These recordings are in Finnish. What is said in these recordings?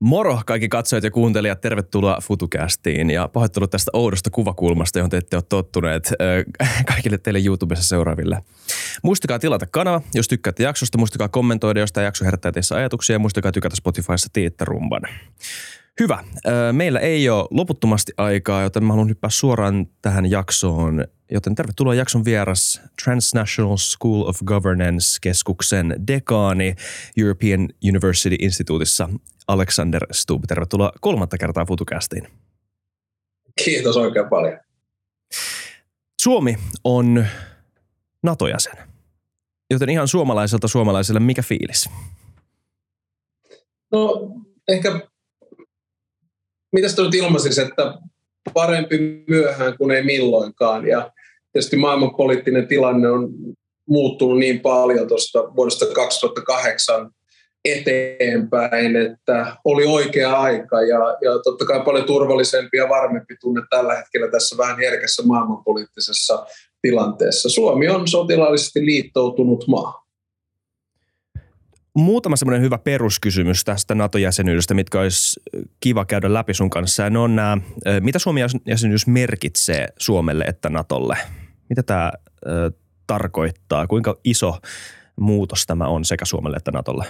Moro kaikki katsojat ja kuuntelijat, tervetuloa FutuCastiin ja pahoittelut tästä oudosta kuvakulmasta, johon te ette ole tottuneet kaikille teille YouTubessa seuraaville. Muistakaa tilata kanava, jos tykkäätte jaksosta, muistakaa kommentoida, jos tämä jakso herättää teissä ajatuksia ja muistakaa tykätä Spotifyssa Tiitta Rumban. Hyvä. Meillä ei ole loputtomasti aikaa, joten mä haluan hyppää suoraan tähän jaksoon. Joten tervetuloa jakson vieras Transnational School of Governance-keskuksen dekaani European University Instituutissa Alexander Stubb. Tervetuloa kolmatta kertaa FutuCastiin. Kiitos oikein paljon. Suomi on NATO-jäsen. Joten ihan suomalaiselta suomalaiselle, mikä fiilis? No ehkä mitä sitä nyt ilmaisisi, että parempi myöhään kuin ei milloinkaan. Ja tietysti maailmanpoliittinen tilanne on muuttunut niin paljon tuosta vuodesta 2008 eteenpäin, että oli oikea aika ja, ja totta kai paljon turvallisempi ja varmempi tunne tällä hetkellä tässä vähän herkässä maailmanpoliittisessa tilanteessa. Suomi on sotilaallisesti liittoutunut maa. Muutama semmoinen hyvä peruskysymys tästä NATO-jäsenyydestä, mitkä olisi kiva käydä läpi sun kanssa. Ne on nämä, mitä Suomi-jäsenyys merkitsee Suomelle että NATOlle? Mitä tämä ö, tarkoittaa? Kuinka iso muutos tämä on sekä Suomelle että NATOlle?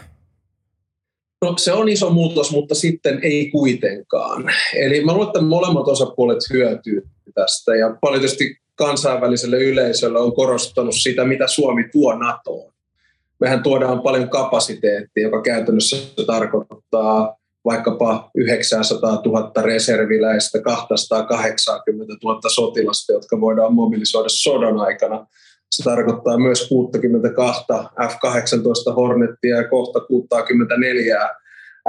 No, se on iso muutos, mutta sitten ei kuitenkaan. Eli mä luulen, että molemmat osapuolet hyötyy tästä ja paljon tietysti kansainväliselle yleisölle on korostanut sitä, mitä Suomi tuo NATOon mehän tuodaan paljon kapasiteettia, joka käytännössä tarkoittaa vaikkapa 900 000 reserviläistä, 280 000 sotilasta, jotka voidaan mobilisoida sodan aikana. Se tarkoittaa myös 62 F-18 Hornettia ja kohta 64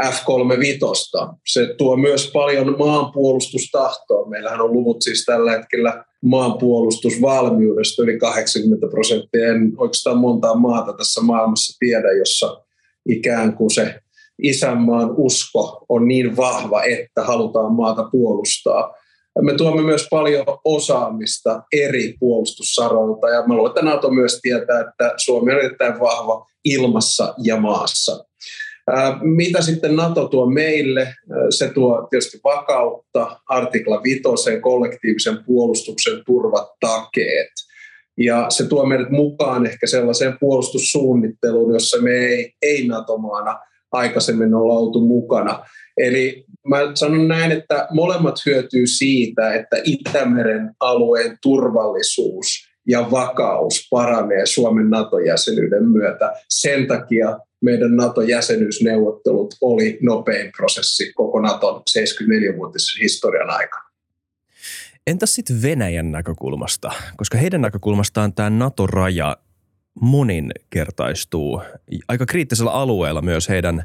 F-35. Se tuo myös paljon maanpuolustustahtoa. Meillähän on luvut siis tällä hetkellä maanpuolustusvalmiudesta yli 80 prosenttia. En oikeastaan montaa maata tässä maailmassa tiedä, jossa ikään kuin se isänmaan usko on niin vahva, että halutaan maata puolustaa. Me tuomme myös paljon osaamista eri puolustussaroilta ja mä luulen, että NATO myös tietää, että Suomi on erittäin vahva ilmassa ja maassa. Mitä sitten NATO tuo meille? Se tuo tietysti vakautta, artikla 5, kollektiivisen puolustuksen turvat takeet. Ja se tuo meidät mukaan ehkä sellaiseen puolustussuunnitteluun, jossa me ei, ei NATO-maana aikaisemmin olla oltu mukana. Eli mä sanon näin, että molemmat hyötyy siitä, että Itämeren alueen turvallisuus ja vakaus paranee Suomen NATO-jäsenyyden myötä. Sen takia meidän NATO-jäsenyysneuvottelut oli nopein prosessi koko NATOn 74-vuotisen historian aikana. Entäs sitten Venäjän näkökulmasta? Koska heidän näkökulmastaan tämä NATO-raja moninkertaistuu aika kriittisellä alueella myös heidän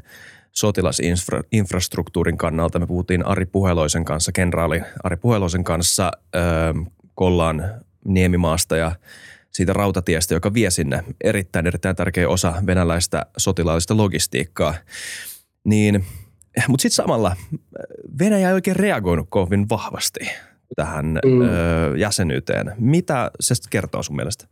sotilasinfrastruktuurin kannalta. Me puhuttiin Ari Puheloisen kanssa, kenraali Ari Puheloisen kanssa äh, Kollaan Niemimaasta ja siitä rautatiestä, joka vie sinne erittäin, erittäin tärkeä osa venäläistä sotilaallista logistiikkaa. Niin, mutta sitten samalla Venäjä ei oikein reagoinut kovin vahvasti tähän mm. ö, jäsenyyteen. Mitä se kertoo sun mielestä?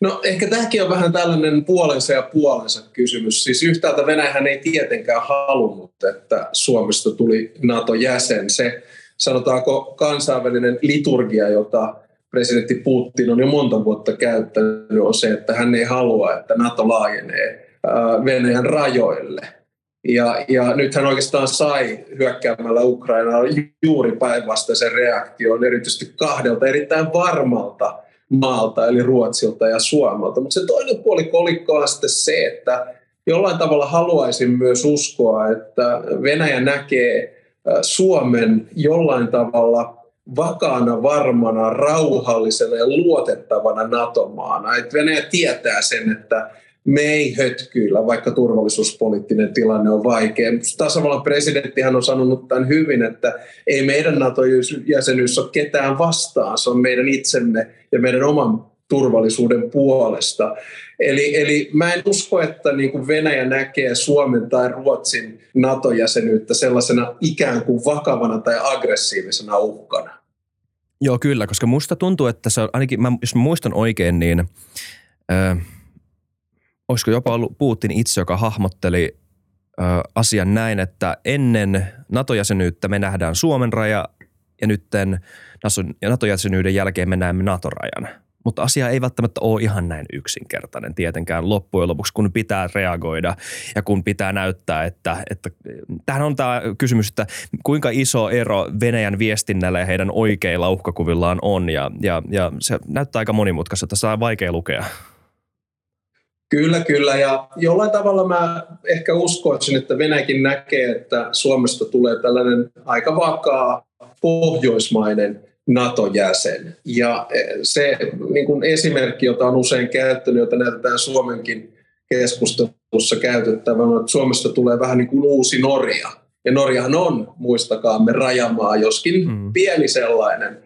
No ehkä tämäkin on vähän tällainen puolensa ja puolensa kysymys. Siis yhtäältä Venäjähän ei tietenkään halunnut, että Suomesta tuli NATO-jäsen. Se sanotaanko kansainvälinen liturgia, jota presidentti Putin on jo monta vuotta käyttänyt, on se, että hän ei halua, että NATO laajenee Venäjän rajoille. Ja, ja nyt hän oikeastaan sai hyökkäämällä Ukrainaa juuri päinvastaisen reaktion, erityisesti kahdelta erittäin varmalta maalta, eli Ruotsilta ja Suomelta. Mutta se toinen puoli kolikkoa on sitten se, että jollain tavalla haluaisin myös uskoa, että Venäjä näkee Suomen jollain tavalla vakaana, varmana, rauhallisena ja luotettavana NATO-maana. Et Venäjä tietää sen, että me ei hötkyillä, vaikka turvallisuuspoliittinen tilanne on vaikea. Tasavallan presidenttihän on sanonut tämän hyvin, että ei meidän NATO-jäsenyys ole ketään vastaan, se on meidän itsemme ja meidän oman turvallisuuden puolesta. Eli, eli mä en usko, että niin kuin Venäjä näkee Suomen tai Ruotsin NATO-jäsenyyttä sellaisena ikään kuin vakavana tai aggressiivisena uhkana. Joo, kyllä, koska musta tuntuu, että se on, ainakin mä, jos mä muistan oikein, niin ö, olisiko jopa ollut Putin itse, joka hahmotteli asian näin, että ennen NATO-jäsenyyttä me nähdään Suomen raja ja nytten NATO-jäsenyyden jälkeen me näemme NATO-rajan. Mutta asia ei välttämättä ole ihan näin yksinkertainen tietenkään loppujen lopuksi, kun pitää reagoida ja kun pitää näyttää, että, että tähän on tämä kysymys, että kuinka iso ero Venäjän viestinnällä ja heidän oikeilla uhkakuvillaan on ja, ja, ja se näyttää aika monimutkaiselta, se on vaikea lukea. Kyllä, kyllä. Ja jollain tavalla mä ehkä uskoisin, että Venäjäkin näkee, että Suomesta tulee tällainen aika vakaa pohjoismainen NATO-jäsen. Ja e, se niin kuin esimerkki, jota on usein käyttänyt, jota näytetään Suomenkin keskustelussa käytettävän, että Suomesta tulee vähän niin kuin uusi Norja. Ja Norjahan on, muistakaamme, rajamaa, joskin mm. pieni sellainen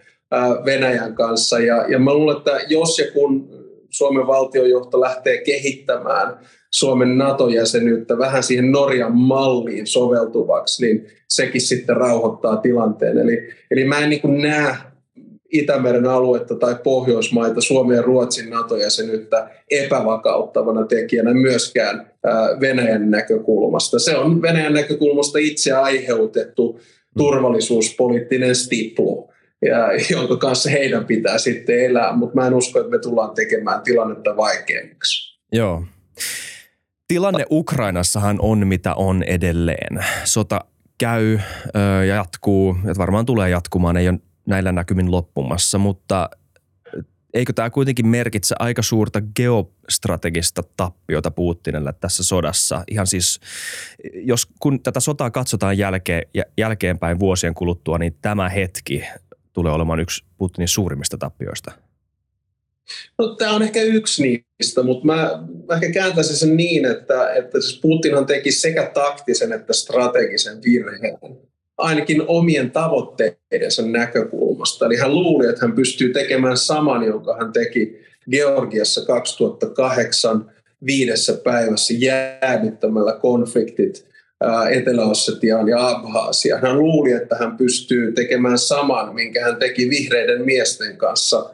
Venäjän kanssa. Ja, ja mä luulen, että jos ja kun Suomen valtiojohto lähtee kehittämään Suomen NATO-jäsenyyttä vähän siihen Norjan malliin soveltuvaksi, niin sekin sitten rauhoittaa tilanteen. Eli, eli mä en niin näe Itämeren aluetta tai Pohjoismaita, Suomen ja Ruotsin NATO-jäsenyyttä epävakauttavana tekijänä myöskään Venäjän näkökulmasta. Se on Venäjän näkökulmasta itse aiheutettu turvallisuuspoliittinen stiplu, ja, jonka kanssa heidän pitää sitten elää, mutta mä en usko, että me tullaan tekemään tilannetta vaikeammaksi. Joo. Tilanne Ukrainassahan on mitä on edelleen. Sota käy ja jatkuu, että varmaan tulee jatkumaan, ei ole näillä näkymin loppumassa, mutta eikö tämä kuitenkin merkitse aika suurta geostrategista tappiota Putinille tässä sodassa? Ihan siis, jos kun tätä sotaa katsotaan jälkeen, jälkeenpäin vuosien kuluttua, niin tämä hetki tulee olemaan yksi Putinin suurimmista tappioista. No, tämä on ehkä yksi niistä, mutta mä, mä ehkä kääntäisin sen niin, että, että siis Putinhan teki sekä taktisen että strategisen virheen ainakin omien tavoitteidensa näkökulmasta. Eli hän luuli, että hän pystyy tekemään saman, jonka hän teki Georgiassa 2008 viidessä päivässä jäädyttämällä konfliktit Etelä-Ossetiaan ja Abhaasiaan. Hän luuli, että hän pystyy tekemään saman, minkä hän teki vihreiden miesten kanssa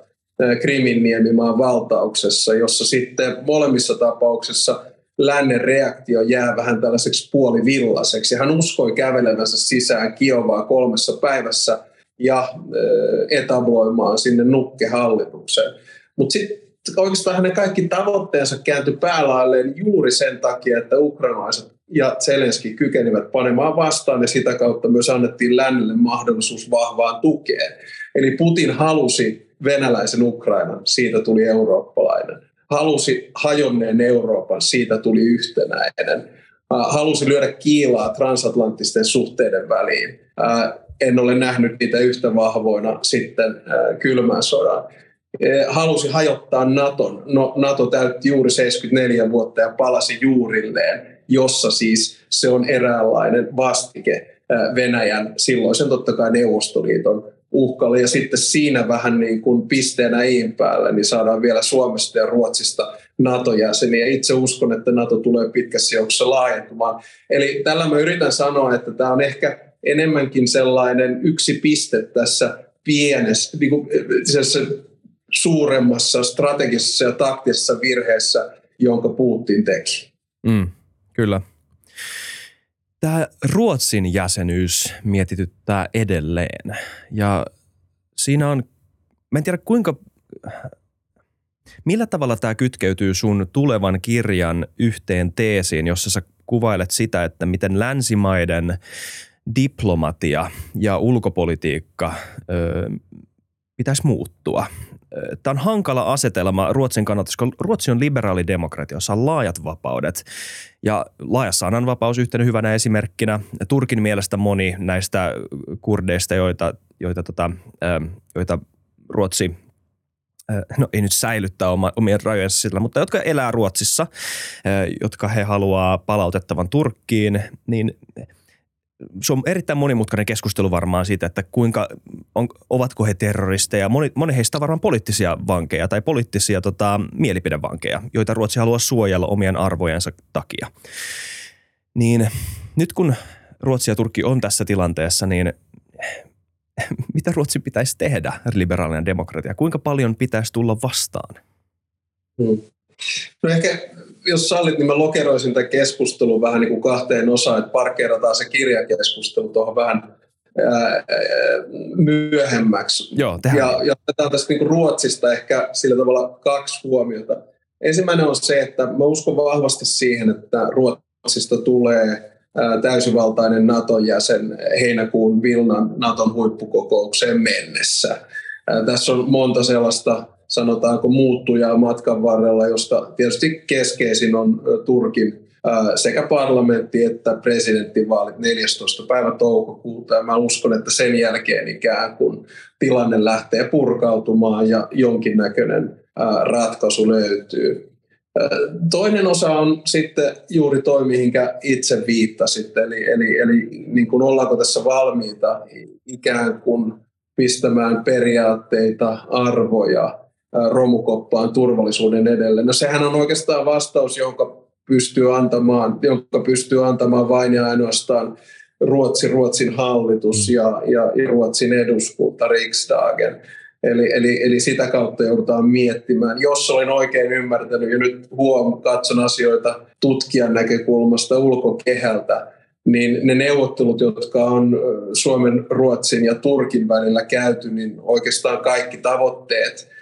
Krimin niemimaan valtauksessa, jossa sitten molemmissa tapauksissa – lännen reaktio jää vähän tällaiseksi puolivillaiseksi. Hän uskoi kävelevänsä sisään Kiovaa kolmessa päivässä ja etabloimaan sinne nukkehallitukseen. Mutta sitten oikeastaan hänen kaikki tavoitteensa kääntyi päälailleen juuri sen takia, että ukrainalaiset ja Zelenski kykenivät panemaan vastaan ja sitä kautta myös annettiin lännelle mahdollisuus vahvaan tukeen. Eli Putin halusi venäläisen Ukrainan, siitä tuli eurooppalainen halusi hajonneen Euroopan, siitä tuli yhtenäinen. Halusi lyödä kiilaa transatlanttisten suhteiden väliin. En ole nähnyt niitä yhtä vahvoina sitten kylmän sodan. Halusi hajottaa Naton. No, Nato täytti juuri 74 vuotta ja palasi juurilleen, jossa siis se on eräänlainen vastike Venäjän silloisen totta kai Neuvostoliiton uhkalle. Ja sitten siinä vähän niin kuin pisteenä iin päälle, niin saadaan vielä Suomesta ja Ruotsista NATO-jäseniä. Itse uskon, että NATO tulee pitkässä joukossa laajentumaan. Eli tällä mä yritän sanoa, että tämä on ehkä enemmänkin sellainen yksi piste tässä pienessä, niin kuin, suuremmassa strategisessa ja taktisessa virheessä, jonka Putin teki. Mm, kyllä. Tämä Ruotsin jäsenyys mietityttää edelleen. Ja siinä on, mä en tiedä kuinka, millä tavalla tämä kytkeytyy sun tulevan kirjan yhteen teesiin, jossa sä kuvailet sitä, että miten länsimaiden diplomatia ja ulkopolitiikka ö, pitäisi muuttua – tämä on hankala asetelma Ruotsin kannalta, koska Ruotsi on liberaali demokratia, jossa on laajat vapaudet. Ja laaja sananvapaus yhtenä hyvänä esimerkkinä. Turkin mielestä moni näistä kurdeista, joita, joita, tota, joita Ruotsi no ei nyt säilyttää oma, omien rajojensa sillä, mutta jotka elää Ruotsissa, jotka he haluaa palautettavan Turkkiin, niin se on erittäin monimutkainen keskustelu varmaan siitä, että kuinka, on, ovatko he terroristeja. Moni, moni heistä on varmaan poliittisia vankeja tai poliittisia tota, mielipidevankeja, joita Ruotsi haluaa suojella omien arvojensa takia. Niin nyt kun Ruotsi ja Turkki on tässä tilanteessa, niin mitä Ruotsi pitäisi tehdä, liberaalinen demokratia? Kuinka paljon pitäisi tulla vastaan? Hmm. No ehkä jos sallit, niin mä lokeroisin tämän keskustelun vähän niin kuin kahteen osaan, että parkeerataan se kirjakeskustelu tuohon vähän ää, myöhemmäksi. Joo, ja, ja otetaan tästä niin kuin Ruotsista ehkä sillä tavalla kaksi huomiota. Ensimmäinen on se, että mä uskon vahvasti siihen, että Ruotsista tulee täysivaltainen Naton jäsen heinäkuun Vilnan Naton huippukokoukseen mennessä. Tässä on monta sellaista, sanotaanko, muuttujaa matkan varrella, josta tietysti keskeisin on Turkin sekä parlamentti että presidenttivaalit 14. päivä toukokuuta. Ja mä uskon, että sen jälkeen ikään kuin tilanne lähtee purkautumaan ja jonkinnäköinen ratkaisu löytyy. Toinen osa on sitten juuri toi, mihinkä itse viittasit, eli, eli, eli niin kuin ollaanko tässä valmiita ikään kuin pistämään periaatteita, arvoja romukoppaan turvallisuuden edelle. No sehän on oikeastaan vastaus, jonka pystyy antamaan, jonka pystyy antamaan vain ja ainoastaan Ruotsi, Ruotsin hallitus ja, ja Ruotsin eduskunta, Riksdagen. Eli, eli, eli sitä kautta joudutaan miettimään. Jos olen oikein ymmärtänyt ja nyt huom, katson asioita tutkijan näkökulmasta ulkokehältä, niin ne neuvottelut, jotka on Suomen, Ruotsin ja Turkin välillä käyty, niin oikeastaan kaikki tavoitteet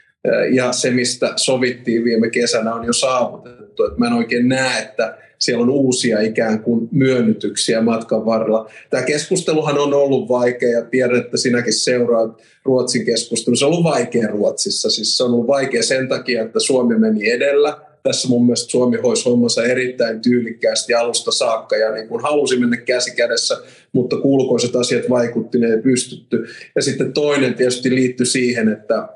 ja se, mistä sovittiin viime kesänä, on jo saavutettu. Et mä en oikein näe, että siellä on uusia ikään kuin myönnytyksiä matkan varrella. Tämä keskusteluhan on ollut vaikea ja tiedän, että sinäkin seuraat Ruotsin keskustelua. Se on ollut vaikea Ruotsissa. Siis se on ollut vaikea sen takia, että Suomi meni edellä. Tässä mun mielestä Suomi hoisi hommansa erittäin tyylikkäästi alusta saakka ja niin kuin halusi mennä käsi kädessä, mutta kulkoiset asiat vaikutti, ne ei pystytty. Ja sitten toinen tietysti liittyy siihen, että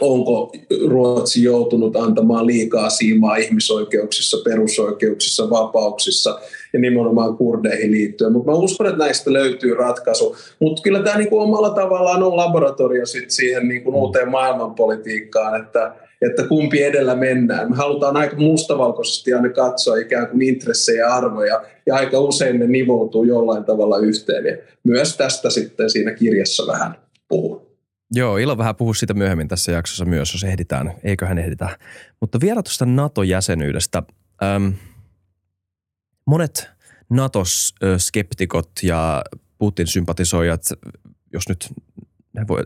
onko Ruotsi joutunut antamaan liikaa siimaa ihmisoikeuksissa, perusoikeuksissa, vapauksissa ja nimenomaan kurdeihin liittyen. Mutta mä uskon, että näistä löytyy ratkaisu. Mutta kyllä tämä niinku omalla tavallaan on laboratorio sit siihen niinku uuteen maailmanpolitiikkaan, että, että kumpi edellä mennään. Me halutaan aika mustavalkoisesti aina katsoa ikään kuin intressejä ja arvoja, ja aika usein ne nivoutuu jollain tavalla yhteen. Ja myös tästä sitten siinä kirjassa vähän puhun. Joo, Ilo vähän puhuu siitä myöhemmin tässä jaksossa myös, jos ehditään. Eiköhän ehditä. Mutta vielä tuosta NATO-jäsenyydestä. Öm, monet NATO-skeptikot ja Putin-sympatisoijat, jos nyt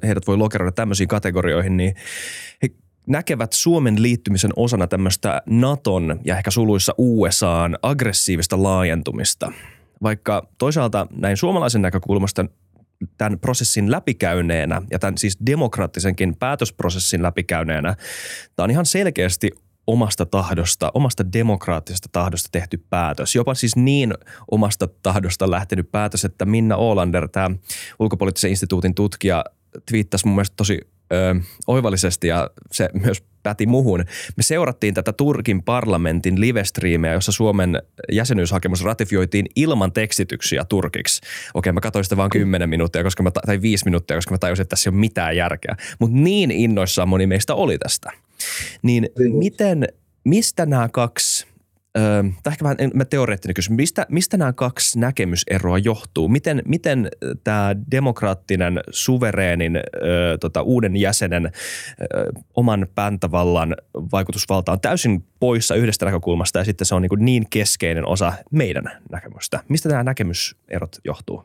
heidät voi lokeroida tämmöisiin kategorioihin, niin he näkevät Suomen liittymisen osana tämmöistä Naton ja ehkä suluissa USAn aggressiivista laajentumista. Vaikka toisaalta näin suomalaisen näkökulmasta tämän prosessin läpikäyneenä ja tämän siis demokraattisenkin päätösprosessin läpikäyneenä, tämä on ihan selkeästi omasta tahdosta, omasta demokraattisesta tahdosta tehty päätös. Jopa siis niin omasta tahdosta lähtenyt päätös, että Minna Olander, tämä ulkopoliittisen instituutin tutkija, twiittasi mun mielestä tosi ö, oivallisesti ja se myös päti muhun. Me seurattiin tätä Turkin parlamentin livestriimeä, jossa Suomen jäsenyyshakemus ratifioitiin ilman tekstityksiä turkiksi. Okei, mä katsoin sitä vain 10 minuuttia koska mä, tai 5 minuuttia, koska mä tajusin, että tässä ei ole mitään järkeä. Mutta niin innoissaan moni meistä oli tästä. Niin miten, mistä nämä kaksi Tai ehkä vähän teoreettinen kysymys. Mistä, mistä nämä kaksi näkemyseroa johtuu? Miten, miten tämä demokraattinen, suvereenin, öö, tota, uuden jäsenen öö, oman päntävallan vaikutusvalta on täysin poissa yhdestä näkökulmasta ja sitten se on niin, niin keskeinen osa meidän näkemystä? Mistä nämä näkemyserot johtuu?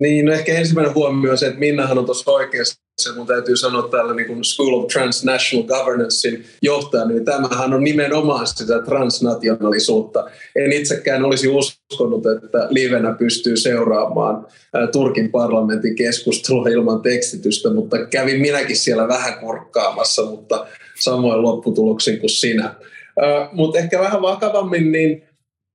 Niin, no ehkä ensimmäinen huomio on se, että Minnahan on tuossa oikeassa se mun täytyy sanoa täällä niin kuin School of Transnational Governancein johtaja, niin tämähän on nimenomaan sitä transnationaalisuutta. En itsekään olisi uskonut, että livenä pystyy seuraamaan Turkin parlamentin keskustelua ilman tekstitystä, mutta kävin minäkin siellä vähän kurkkaamassa, mutta samoin lopputuloksin kuin sinä. Mutta ehkä vähän vakavammin, niin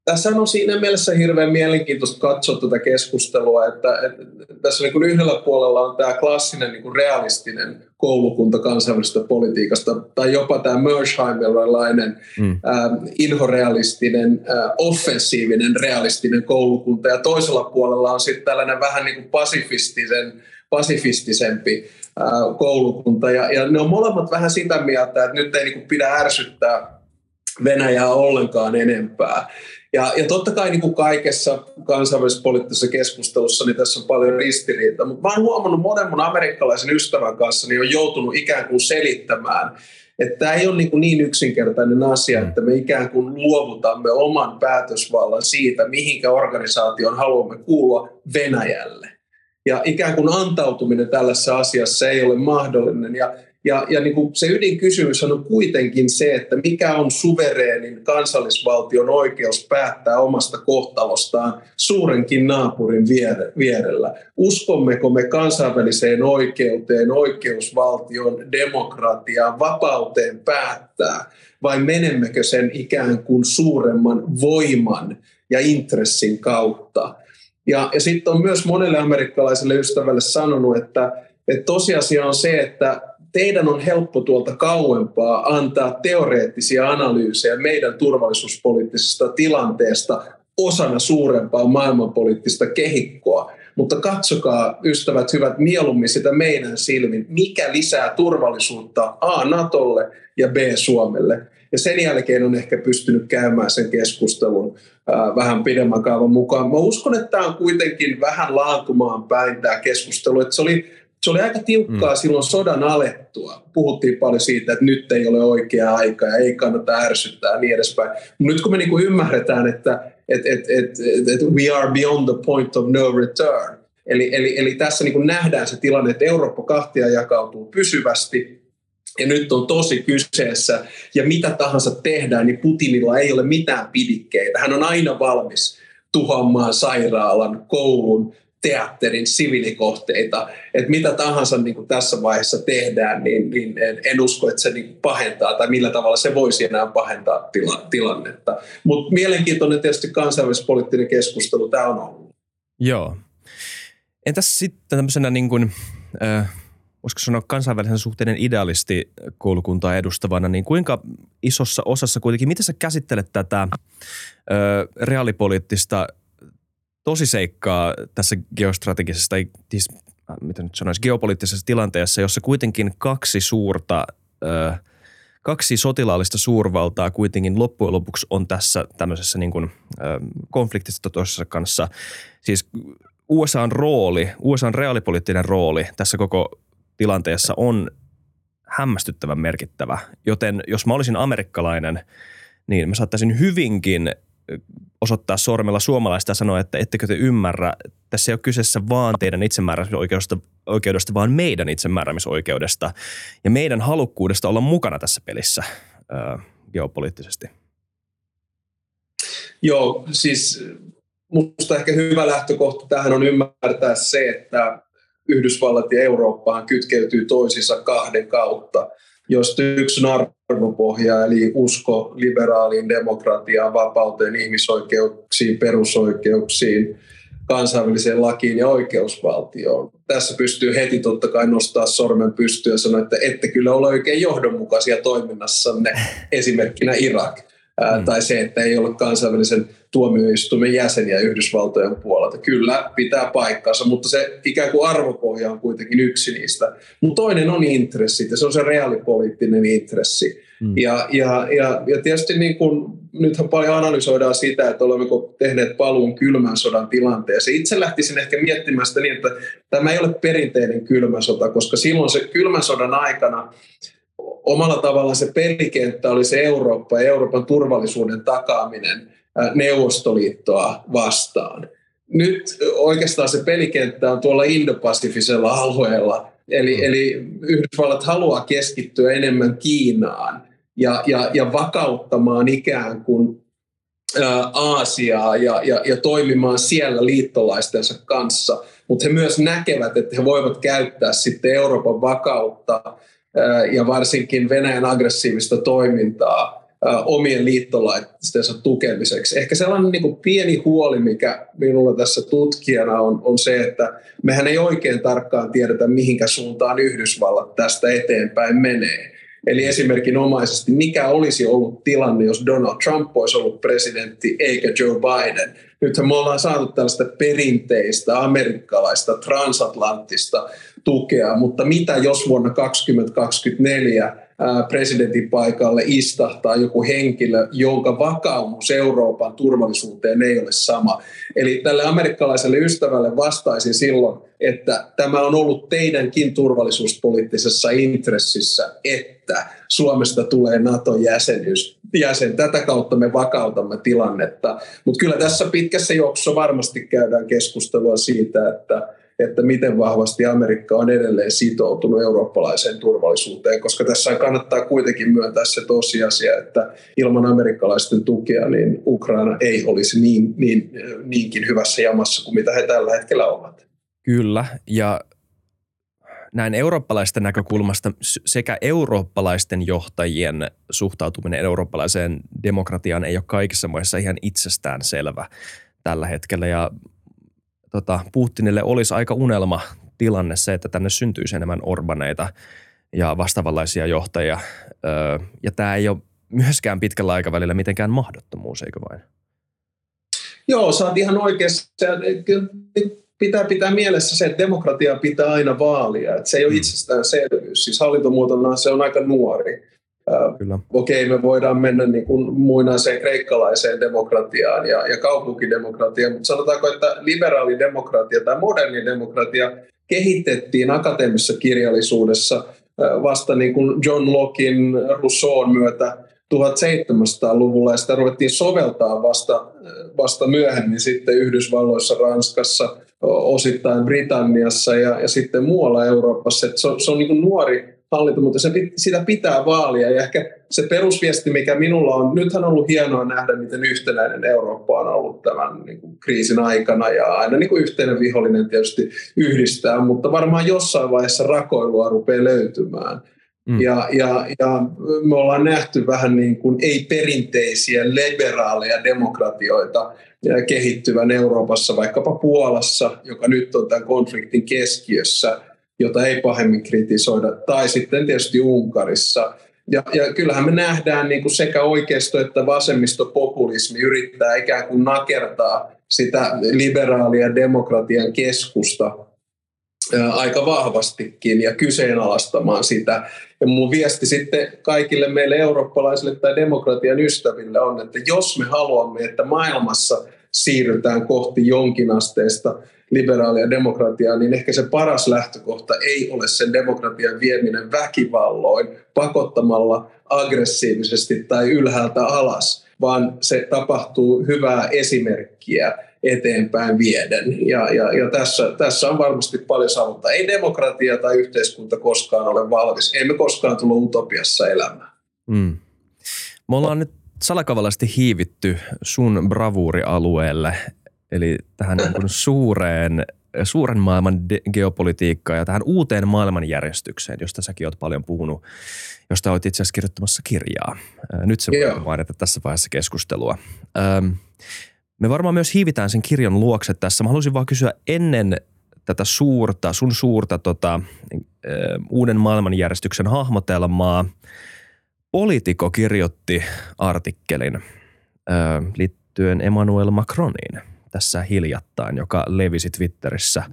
tässä on siinä mielessä hirveän mielenkiintoista katsoa tätä keskustelua, että, että tässä niin kuin yhdellä puolella on tämä klassinen niin kuin realistinen koulukunta kansainvälisestä politiikasta, tai jopa tämä Mersheimerlainen mm. äh, inhorealistinen, äh, offensiivinen realistinen koulukunta, ja toisella puolella on sitten tällainen vähän niin kuin pasifistisen, pasifistisempi äh, koulukunta, ja, ja ne on molemmat vähän sitä mieltä, että nyt ei niin kuin pidä ärsyttää Venäjää ollenkaan enempää. Ja, ja totta kai niin kuin kaikessa kansainvälisessä poliittisessa keskustelussa niin tässä on paljon ristiriitaa, mutta mä oon huomannut monen mun amerikkalaisen ystävän kanssa, niin on joutunut ikään kuin selittämään, että tämä ei ole niin, niin yksinkertainen asia, että me ikään kuin luovutamme oman päätösvallan siitä, mihinkä organisaation haluamme kuulua Venäjälle. Ja ikään kuin antautuminen tällaisessa asiassa ei ole mahdollinen. Ja ja, ja niin kuin se ydinkysymys on kuitenkin se, että mikä on suvereenin kansallisvaltion oikeus päättää omasta kohtalostaan suurenkin naapurin vierellä. Uskommeko me kansainväliseen oikeuteen, oikeusvaltion, demokratiaan, vapauteen päättää, vai menemmekö sen ikään kuin suuremman voiman ja intressin kautta? Ja, ja sitten on myös monelle amerikkalaiselle ystävälle sanonut, että, että tosiasia on se, että teidän on helppo tuolta kauempaa antaa teoreettisia analyysejä meidän turvallisuuspoliittisesta tilanteesta osana suurempaa maailmanpoliittista kehikkoa. Mutta katsokaa, ystävät hyvät, mieluummin sitä meidän silmin, mikä lisää turvallisuutta A Natolle ja B Suomelle. Ja sen jälkeen on ehkä pystynyt käymään sen keskustelun äh, vähän pidemmän kaavan mukaan. Mä uskon, että tämä on kuitenkin vähän laantumaan päin tämä keskustelu. Että se oli se oli aika tiukkaa mm. silloin sodan alettua. Puhuttiin paljon siitä, että nyt ei ole oikea aika ja ei kannata ärsyttää ja niin edespäin. Nyt kun me niinku ymmärretään, että et, et, et, et we are beyond the point of no return, eli, eli, eli tässä niinku nähdään se tilanne, että Eurooppa kahtia jakautuu pysyvästi, ja nyt on tosi kyseessä, ja mitä tahansa tehdään, niin Putinilla ei ole mitään pidikkeitä. Hän on aina valmis tuhoamaan sairaalan, koulun, teatterin siviilikohteita, että mitä tahansa niin kuin tässä vaiheessa tehdään, niin, niin en, en usko, että se niin kuin pahentaa tai millä tavalla se voisi enää pahentaa tila, tilannetta. Mutta mielenkiintoinen tietysti kansainvälispoliittinen keskustelu tämä on ollut. Joo. Entäs sitten tämmöisenä niin kuin, äh, voisiko sanoa kansainvälisen suhteiden idealisti koulukuntaa edustavana, niin kuinka isossa osassa kuitenkin, miten sä käsittelet tätä äh, reaalipoliittista tosiseikkaa tässä geostrategisessa tai siis, äh, mitä nyt sanoisi, geopoliittisessa tilanteessa, jossa kuitenkin kaksi suurta, ö, kaksi sotilaallista suurvaltaa kuitenkin loppujen lopuksi on tässä tämmöisessä niin kuin, ö, konfliktissa toisessa kanssa. Siis USAn rooli, USAn reaalipoliittinen rooli tässä koko tilanteessa on hämmästyttävän merkittävä. Joten jos mä olisin amerikkalainen, niin mä saattaisin hyvinkin osoittaa sormella suomalaista ja sanoa, että ettekö te ymmärrä, tässä ei ole kyseessä vaan teidän itsemääräämisoikeudesta, oikeudesta, vaan meidän itsemääräämisoikeudesta ja meidän halukkuudesta olla mukana tässä pelissä ää, geopoliittisesti. Joo, siis minusta ehkä hyvä lähtökohta tähän on ymmärtää se, että Yhdysvallat ja Eurooppaan kytkeytyy toisissa kahden kautta – josta yksi arvopohja, eli usko liberaaliin demokratiaan, vapauteen, ihmisoikeuksiin, perusoikeuksiin, kansainväliseen lakiin ja oikeusvaltioon. Tässä pystyy heti totta kai nostaa sormen pystyyn ja sanoa, että ette kyllä ole oikein johdonmukaisia toiminnassanne, esimerkkinä Irak. Mm. tai se, että ei ole kansainvälisen tuomioistuimen jäseniä Yhdysvaltojen puolelta. Kyllä, pitää paikkansa, mutta se ikään kuin arvopohja on kuitenkin yksi niistä. Mutta toinen on intressit, ja se on se reaalipoliittinen intressi. Mm. Ja, ja, ja, ja tietysti niin kun, nythän paljon analysoidaan sitä, että olemmeko tehneet paluun kylmän sodan tilanteeseen. Itse lähtisin ehkä miettimään sitä niin, että tämä ei ole perinteinen kylmä sota, koska silloin se kylmän sodan aikana omalla tavallaan se pelikenttä oli se Eurooppa ja Euroopan turvallisuuden takaaminen Neuvostoliittoa vastaan. Nyt oikeastaan se pelikenttä on tuolla Indo-Pasifisella alueella, eli, mm. eli Yhdysvallat haluaa keskittyä enemmän Kiinaan ja, ja, ja vakauttamaan ikään kuin Aasiaa ja, ja, ja toimimaan siellä liittolaistensa kanssa, mutta he myös näkevät, että he voivat käyttää sitten Euroopan vakautta ja varsinkin Venäjän aggressiivista toimintaa omien liittolaistensa tukemiseksi. Ehkä sellainen niin kuin pieni huoli, mikä minulla tässä tutkijana on, on se, että mehän ei oikein tarkkaan tiedetä, mihinkä suuntaan Yhdysvallat tästä eteenpäin menee. Eli esimerkinomaisesti, mikä olisi ollut tilanne, jos Donald Trump olisi ollut presidentti eikä Joe Biden. Nythän me ollaan saatu tällaista perinteistä amerikkalaista transatlanttista tukea, mutta mitä jos vuonna 2024 presidentin paikalle istahtaa joku henkilö, jonka vakaumus Euroopan turvallisuuteen ei ole sama. Eli tälle amerikkalaiselle ystävälle vastaisin silloin, että tämä on ollut teidänkin turvallisuuspoliittisessa intressissä, että Suomesta tulee NATO-jäsenyys. Jäsen. Tätä kautta me vakautamme tilannetta. Mutta kyllä tässä pitkässä juoksussa varmasti käydään keskustelua siitä, että että miten vahvasti Amerikka on edelleen sitoutunut eurooppalaiseen turvallisuuteen, koska tässä kannattaa kuitenkin myöntää se tosiasia, että ilman amerikkalaisten tukea niin Ukraina ei olisi niin, niin, niinkin hyvässä jamassa kuin mitä he tällä hetkellä ovat. Kyllä, ja näin eurooppalaisten näkökulmasta sekä eurooppalaisten johtajien suhtautuminen eurooppalaiseen demokratiaan ei ole kaikissa maissa ihan itsestään selvä tällä hetkellä. Ja tota, Putinille olisi aika unelma tilanne se, että tänne syntyisi enemmän orbaneita ja vastaavanlaisia johtajia. Öö, ja tämä ei ole myöskään pitkällä aikavälillä mitenkään mahdottomuus, eikö vain? Joo, sä oot ihan oikeassa. Pitää pitää mielessä se, että demokratia pitää aina vaalia. Että se ei ole mm. itsestäänselvyys. Siis hallintomuotona se on aika nuori. Kyllä. Okei, me voidaan mennä niin kuin muinaiseen kreikkalaiseen demokratiaan ja, ja kaupunkidemokratiaan, mutta sanotaanko, että liberaali demokratia tai moderni demokratia kehitettiin akateemisessa kirjallisuudessa vasta niin kuin John Lockin Rousseau'n myötä 1700-luvulla ja sitä ruvettiin soveltaa vasta, vasta myöhemmin sitten Yhdysvalloissa, Ranskassa, osittain Britanniassa ja, ja sitten muualla Euroopassa. se on, se on niin kuin nuori hallinto, mutta se, sitä pitää vaalia. Ja ehkä se perusviesti, mikä minulla on, nythän on ollut hienoa nähdä, miten yhtenäinen Eurooppa on ollut tämän niin kuin, kriisin aikana. Ja aina niin kuin yhteinen vihollinen tietysti yhdistää, mutta varmaan jossain vaiheessa rakoilua rupeaa löytymään. Mm. Ja, ja, ja me ollaan nähty vähän niin kuin ei-perinteisiä liberaaleja demokratioita kehittyvän Euroopassa, vaikkapa Puolassa, joka nyt on tämän konfliktin keskiössä – jota ei pahemmin kritisoida, tai sitten tietysti Unkarissa. Ja, ja kyllähän me nähdään niin kuin sekä oikeisto- että vasemmistopopulismi yrittää ikään kuin nakertaa sitä liberaalia demokratian keskusta aika vahvastikin ja kyseenalaistamaan sitä. Ja mun viesti sitten kaikille meille eurooppalaisille tai demokratian ystäville on, että jos me haluamme, että maailmassa siirrytään kohti jonkinasteista liberaalia demokratiaa, niin ehkä se paras lähtökohta ei ole sen demokratian vieminen väkivalloin, pakottamalla aggressiivisesti tai ylhäältä alas, vaan se tapahtuu hyvää esimerkkiä eteenpäin vieden. Ja, ja, ja tässä, tässä on varmasti paljon saavuttaa. Ei demokratia tai yhteiskunta koskaan ole valmis. Ei me koskaan tulla utopiassa elämään. Mm. Me ollaan nyt salakavallasti hiivitty sun bravuurialueelle Eli tähän niin kuin suureen, suuren maailman de- geopolitiikkaan ja tähän uuteen maailmanjärjestykseen, josta säkin olet paljon puhunut, josta olet itse asiassa kirjoittamassa kirjaa. Nyt se voi mainita tässä vaiheessa keskustelua. Me varmaan myös hiivitään sen kirjan luokse tässä. Mä haluaisin vaan kysyä ennen tätä suurta, sun suurta tota, uuden maailmanjärjestyksen hahmotelmaa. Politiko kirjoitti artikkelin liittyen Emmanuel Macroniin – tässä hiljattain, joka levisi Twitterissä.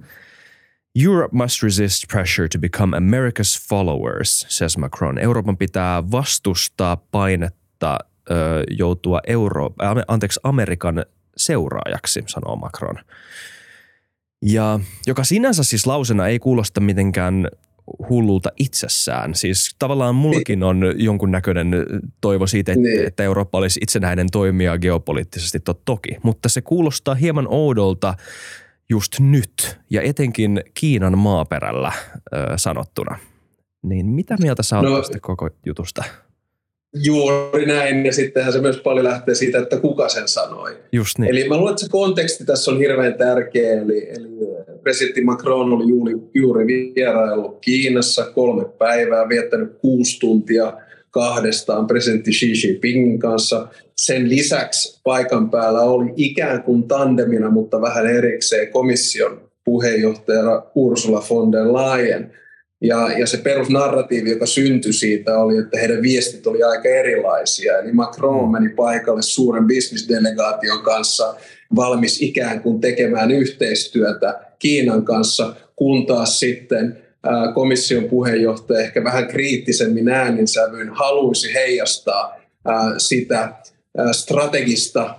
Europe must resist pressure to become America's followers, says Macron. Euroopan pitää vastustaa painetta ö, joutua Euro- anteeksi, Amerikan seuraajaksi, sanoo Macron. Ja joka sinänsä siis lausena ei kuulosta mitenkään hullulta itsessään. Siis tavallaan mullakin on jonkunnäköinen toivo siitä, että, niin. että Eurooppa olisi itsenäinen toimija geopoliittisesti, toki. Mutta se kuulostaa hieman oudolta just nyt ja etenkin Kiinan maaperällä ö, sanottuna. Niin mitä mieltä sä no, tästä koko jutusta? Juuri näin, ja sittenhän se myös paljon lähtee siitä, että kuka sen sanoi. Just niin. Eli mä luulen, että se konteksti tässä on hirveän tärkeä, eli, eli presidentti Macron oli juuri, juuri vieraillut Kiinassa kolme päivää, viettänyt kuusi tuntia kahdestaan presidentti Xi Jinpingin kanssa. Sen lisäksi paikan päällä oli ikään kuin tandemina, mutta vähän erikseen komission puheenjohtajana Ursula von der Leyen – ja, ja se perusnarratiivi, joka syntyi siitä, oli, että heidän viestit oli aika erilaisia. Eli Macron meni paikalle suuren bisnisdelegaation kanssa valmis ikään kuin tekemään yhteistyötä Kiinan kanssa, kun taas sitten komission puheenjohtaja ehkä vähän kriittisemmin ääninsävyyn haluaisi heijastaa sitä strategista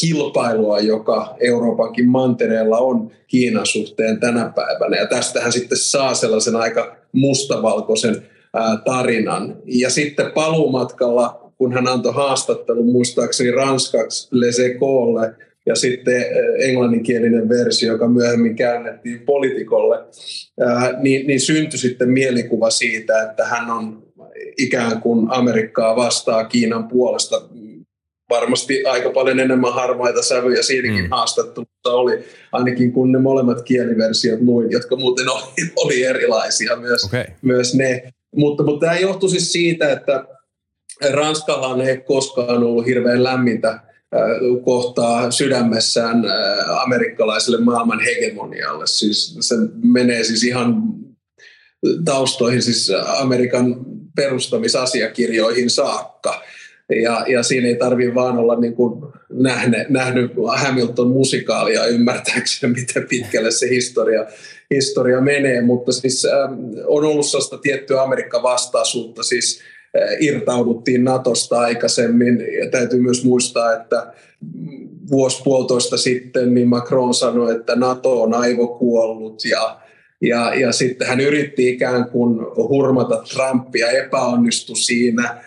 kilpailua, joka Euroopankin mantereella on Kiinan suhteen tänä päivänä. Ja tästähän sitten saa sellaisen aika mustavalkoisen tarinan. Ja sitten paluumatkalla, kun hän antoi haastattelun muistaakseni ranskaksi Les Ecolle, ja sitten englanninkielinen versio, joka myöhemmin käännettiin politikolle, niin, niin syntyi sitten mielikuva siitä, että hän on ikään kuin Amerikkaa vastaa Kiinan puolesta varmasti aika paljon enemmän harmaita sävyjä siinäkin mm. haastattelussa oli, ainakin kun ne molemmat kieliversiot luin, jotka muuten oli, oli erilaisia myös, okay. myös ne. Mutta, mutta tämä johtui siis siitä, että Ranskallahan ei koskaan ollut hirveän lämmintä kohtaa sydämessään amerikkalaiselle maailman hegemonialle. Siis se menee siis ihan taustoihin, siis Amerikan perustamisasiakirjoihin saakka. Ja, ja siinä ei tarvitse vaan olla niin kuin nähne, nähnyt Hamilton-musikaalia ymmärtääkseni, miten pitkälle se historia, historia menee. Mutta siis ähm, on ollut sellaista tiettyä Amerikka-vastaisuutta, siis äh, irtauduttiin Natosta aikaisemmin. Ja täytyy myös muistaa, että vuosi puolitoista sitten niin Macron sanoi, että NATO on aivokuollut ja ja, ja sitten hän yritti ikään kuin hurmata Trumpia, epäonnistui siinä.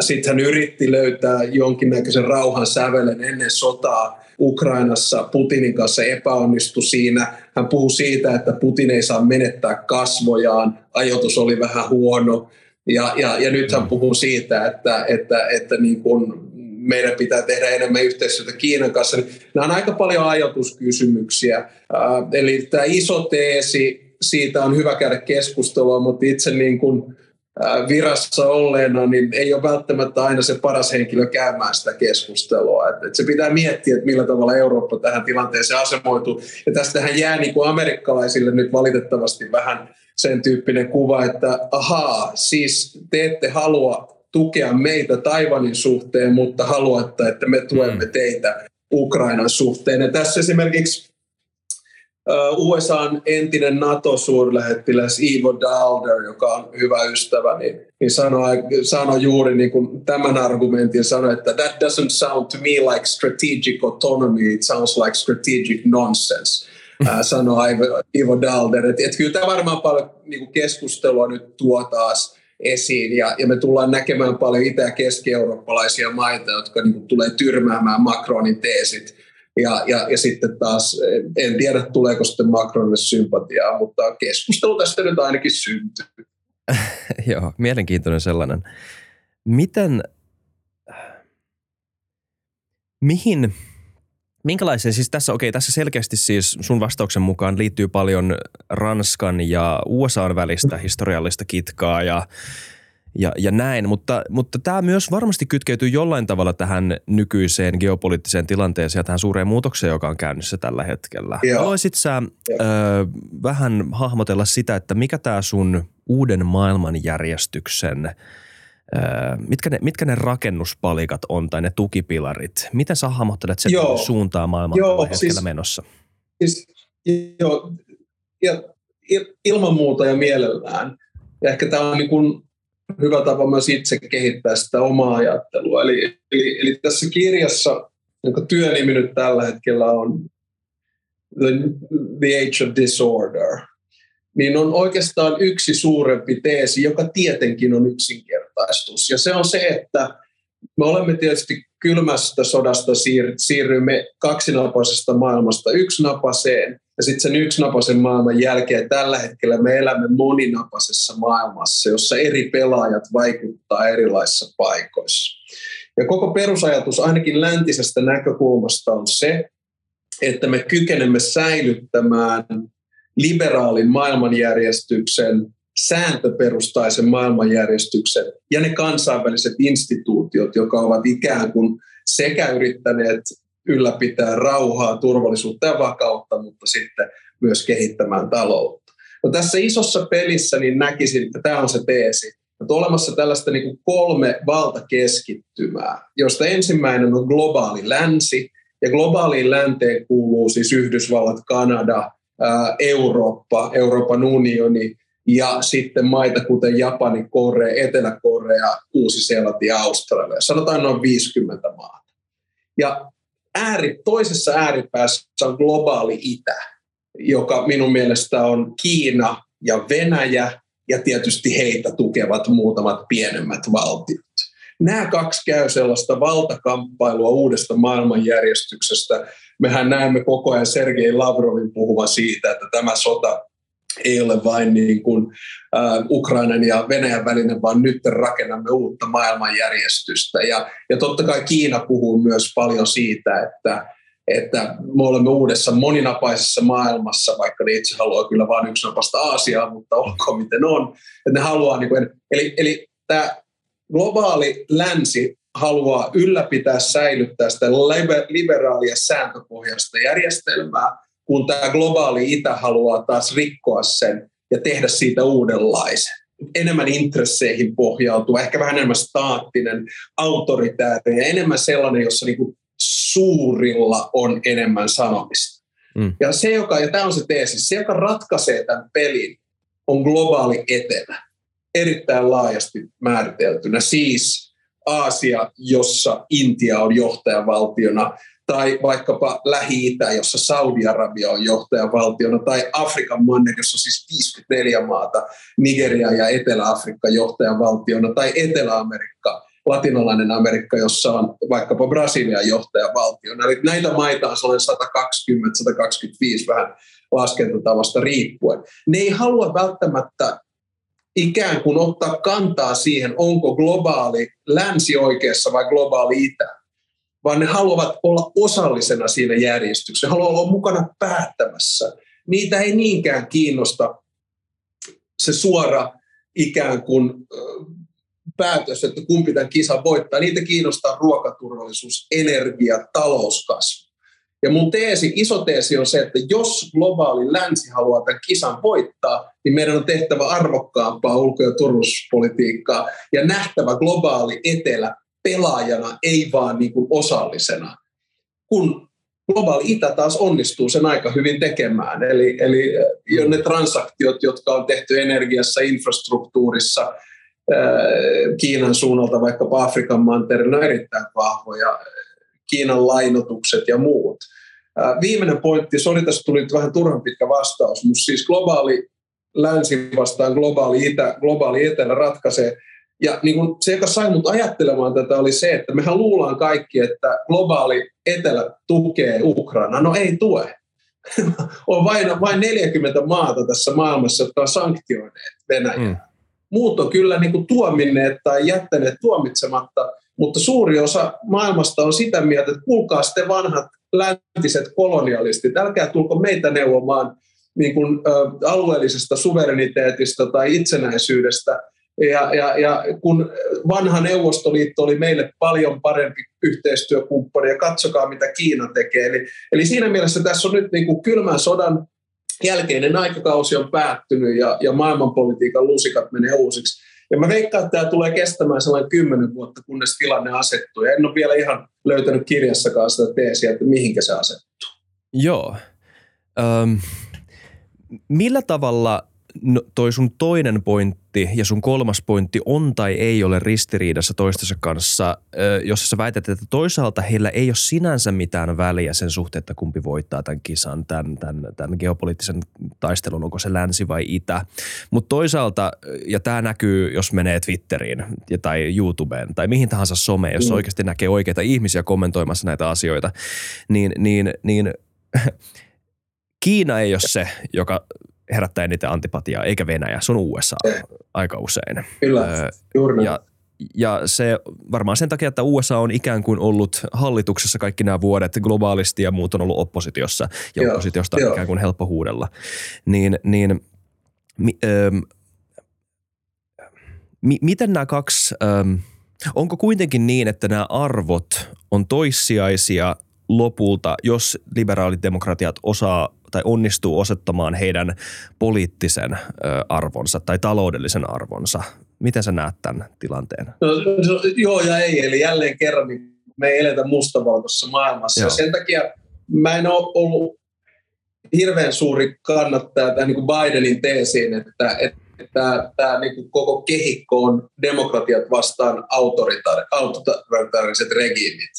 Sitten hän yritti löytää jonkinnäköisen rauhan sävelen ennen sotaa Ukrainassa. Putinin kanssa epäonnistui siinä. Hän puhui siitä, että Putin ei saa menettää kasvojaan. Ajoitus oli vähän huono. Ja, ja, ja nyt hän puhuu siitä, että, että, että niin kuin meidän pitää tehdä enemmän yhteistyötä Kiinan kanssa. Nämä on aika paljon ajatuskysymyksiä. Eli tämä iso teesi, siitä on hyvä käydä keskustelua, mutta itse niin kuin virassa olleena, niin ei ole välttämättä aina se paras henkilö käymään sitä keskustelua. Et, et se pitää miettiä, että millä tavalla Eurooppa tähän tilanteeseen asemoituu. Ja tästähän jää niin kuin amerikkalaisille nyt valitettavasti vähän sen tyyppinen kuva, että ahaa, siis te ette halua tukea meitä Taivanin suhteen, mutta haluatte, että me tuemme mm. teitä Ukrainan suhteen. Ja tässä esimerkiksi USAn entinen NATO-suurlähettiläs Ivo Dalder, joka on hyvä ystävä, niin, niin sanoi, sanoi juuri niin kuin tämän argumentin, sanoi, että that doesn't sound to me like strategic autonomy, it sounds like strategic nonsense. Ää, sanoi Ivo Dalder. Että, että kyllä tämä varmaan paljon niin kuin keskustelua nyt tuo taas esiin ja, ja me tullaan näkemään paljon itä- ja keski-eurooppalaisia maita, jotka niin kuin, tulee tyrmäämään Macronin teesit ja, ja, ja sitten taas, en tiedä tuleeko sitten Macronille sympatiaa, mutta keskustelu tästä nyt ainakin syntyy. Joo, mielenkiintoinen sellainen. Miten, mihin, minkälaisen, siis tässä, okei, tässä selkeästi siis sun vastauksen mukaan liittyy paljon Ranskan ja USAn välistä historiallista kitkaa ja ja, ja näin, mutta, mutta tämä myös varmasti kytkeytyy jollain tavalla tähän nykyiseen geopoliittiseen tilanteeseen ja tähän suureen muutokseen, joka on käynnissä tällä hetkellä. Haluaisit sä ö, vähän hahmotella sitä, että mikä tämä sun uuden maailmanjärjestyksen, ö, mitkä, ne, mitkä ne rakennuspalikat on tai ne tukipilarit? Miten sä hahmottelet sen Joo. suuntaa maailman Joo, tällä hetkellä siis, menossa? Siis, jo, ja, ilman muuta ja mielellään. Ja ehkä tämä on niin kuin hyvä tapa myös itse kehittää sitä omaa ajattelua. Eli, eli, eli tässä kirjassa, jonka työnimi nyt tällä hetkellä on The, The Age of Disorder, niin on oikeastaan yksi suurempi teesi, joka tietenkin on yksinkertaistus. Ja se on se, että me olemme tietysti kylmästä sodasta siir- siirrymme kaksinapaisesta maailmasta yksinapaiseen, ja sitten sen yksinapaisen maailman jälkeen tällä hetkellä me elämme moninapaisessa maailmassa, jossa eri pelaajat vaikuttaa erilaisissa paikoissa. Ja koko perusajatus ainakin läntisestä näkökulmasta on se, että me kykenemme säilyttämään liberaalin maailmanjärjestyksen, sääntöperustaisen maailmanjärjestyksen ja ne kansainväliset instituutiot, jotka ovat ikään kuin sekä yrittäneet ylläpitää rauhaa, turvallisuutta ja vakautta, mutta sitten myös kehittämään taloutta. No tässä isossa pelissä niin näkisin, että tämä on se teesi, että olemassa tällaista niin kuin kolme valtakeskittymää, josta ensimmäinen on globaali länsi, ja globaaliin länteen kuuluu siis Yhdysvallat, Kanada, Eurooppa, Euroopan unioni ja sitten maita kuten Japani, Korea, Etelä-Korea, Uusi-Seelanti ja Australia. Sanotaan noin 50 maata. Ja ääri, toisessa ääripäässä on globaali itä, joka minun mielestä on Kiina ja Venäjä ja tietysti heitä tukevat muutamat pienemmät valtiot. Nämä kaksi käy sellaista valtakamppailua uudesta maailmanjärjestyksestä. Mehän näemme koko ajan Sergei Lavrovin puhuva siitä, että tämä sota ei ole vain niin kuin, äh, Ukrainan ja Venäjän välinen, vaan nyt rakennamme uutta maailmanjärjestystä. Ja, ja totta kai Kiina puhuu myös paljon siitä, että, että me olemme uudessa moninapaisessa maailmassa, vaikka ne itse haluaa kyllä vain yksinapasta Aasiaa, mutta olkoon miten on. Että ne haluaa, niin kuin, eli, eli tämä globaali länsi haluaa ylläpitää, säilyttää sitä liberaalia sääntöpohjaista järjestelmää, kun tämä globaali itä haluaa taas rikkoa sen ja tehdä siitä uudenlaisen. Enemmän intresseihin pohjautuva, ehkä vähän enemmän staattinen, autoritäärinen ja enemmän sellainen, jossa niinku suurilla on enemmän sanomista. Mm. Ja se, joka, ja tämä on se teesi, se, joka ratkaisee tämän pelin, on globaali etelä. Erittäin laajasti määriteltynä. Siis Aasia, jossa Intia on johtajavaltiona, tai vaikkapa Lähi-Itä, jossa Saudi-Arabia on johtajavaltiona, tai Afrikan manner, jossa on siis 54 maata, Nigeria ja Etelä-Afrikka johtajavaltiona, tai Etelä-Amerikka, latinalainen Amerikka, jossa on vaikkapa Brasilia johtajavaltiona. Eli näitä maita on sellainen 120-125 vähän laskentatavasta riippuen. Ne ei halua välttämättä ikään kuin ottaa kantaa siihen, onko globaali länsi oikeassa vai globaali itä vaan ne haluavat olla osallisena siinä järjestyksessä, ne haluavat olla mukana päättämässä. Niitä ei niinkään kiinnosta se suora ikään kuin päätös, että kumpi tämän kisan voittaa. Niitä kiinnostaa ruokaturvallisuus, energia, talouskasvu. Ja mun teesi, iso teesi on se, että jos globaali länsi haluaa tämän kisan voittaa, niin meidän on tehtävä arvokkaampaa ulko- ja turvallisuuspolitiikkaa ja nähtävä globaali etelä pelaajana, ei vaan niin kuin osallisena. Kun globaali itä taas onnistuu sen aika hyvin tekemään. Eli, eli jo ne transaktiot, jotka on tehty energiassa, infrastruktuurissa, Kiinan suunnalta vaikkapa Afrikan mantereella on erittäin vahvoja, Kiinan lainotukset ja muut. Viimeinen pointti, sori tässä tuli vähän turhan pitkä vastaus, mutta siis globaali länsi vastaan globaali itä, globaali etelä ratkaisee – ja niin kuin se, joka sai mut ajattelemaan tätä, oli se, että mehän luullaan kaikki, että globaali etelä tukee Ukraina. No ei tue. on vain, vain 40 maata tässä maailmassa, jotka on sanktioineet Venäjää. Mm. Muut on kyllä niin kuin tuominneet tai jättäneet tuomitsematta, mutta suuri osa maailmasta on sitä mieltä, että kuulkaa sitten vanhat läntiset kolonialistit, älkää tulko meitä neuvomaan niin kuin, ä, alueellisesta suvereniteetista tai itsenäisyydestä, ja, ja, ja kun vanha Neuvostoliitto oli meille paljon parempi yhteistyökumppani, ja katsokaa mitä Kiina tekee. Eli, eli siinä mielessä tässä on nyt niin kuin kylmän sodan jälkeinen aikakausi on päättynyt ja, ja maailmanpolitiikan lusikat menee uusiksi. Ja mä veikkaan, että tämä tulee kestämään sellainen kymmenen vuotta, kunnes tilanne asettuu. Ja en ole vielä ihan löytänyt kirjassakaan sitä teesiä, että mihinkä se asettuu. Joo. Öm, millä tavalla no, toi sun toinen pointti ja sun kolmas pointti on tai ei ole ristiriidassa toistensa kanssa, jossa sä väität, että toisaalta heillä ei ole sinänsä mitään väliä sen suhteen, että kumpi voittaa tämän kisan, tämän, tämän, tämän geopoliittisen taistelun, onko se länsi vai itä. Mutta toisaalta, ja tämä näkyy, jos menee Twitteriin tai YouTubeen tai mihin tahansa someen, jos mm. oikeasti näkee oikeita ihmisiä kommentoimassa näitä asioita, niin, niin, niin Kiina ei ole se, joka herättää eniten antipatiaa, eikä Venäjä. Se on USA aika usein. Kyllä, öö, juuri ja, ja se varmaan sen takia, että USA on ikään kuin ollut hallituksessa kaikki nämä vuodet globaalisti ja muut on ollut oppositiossa ja Joo, oppositiosta on ikään kuin helppo huudella. Niin, niin mi, öö, mi, miten nämä kaksi, öö, onko kuitenkin niin, että nämä arvot on toissijaisia lopulta, jos liberaalit demokratiat osaa tai onnistuu osoittamaan heidän poliittisen arvonsa tai taloudellisen arvonsa. Miten sä näet tämän tilanteen? No, no, joo ja ei, eli jälleen kerran niin me ei eletä mustavalkoisessa maailmassa. Joo. Sen takia mä en ole ollut hirveän suuri kannattaja tämän niin kuin Bidenin teesiin, että, että että tämä niin kuin koko kehikko on demokratiat vastaan autoritaariset regiimit.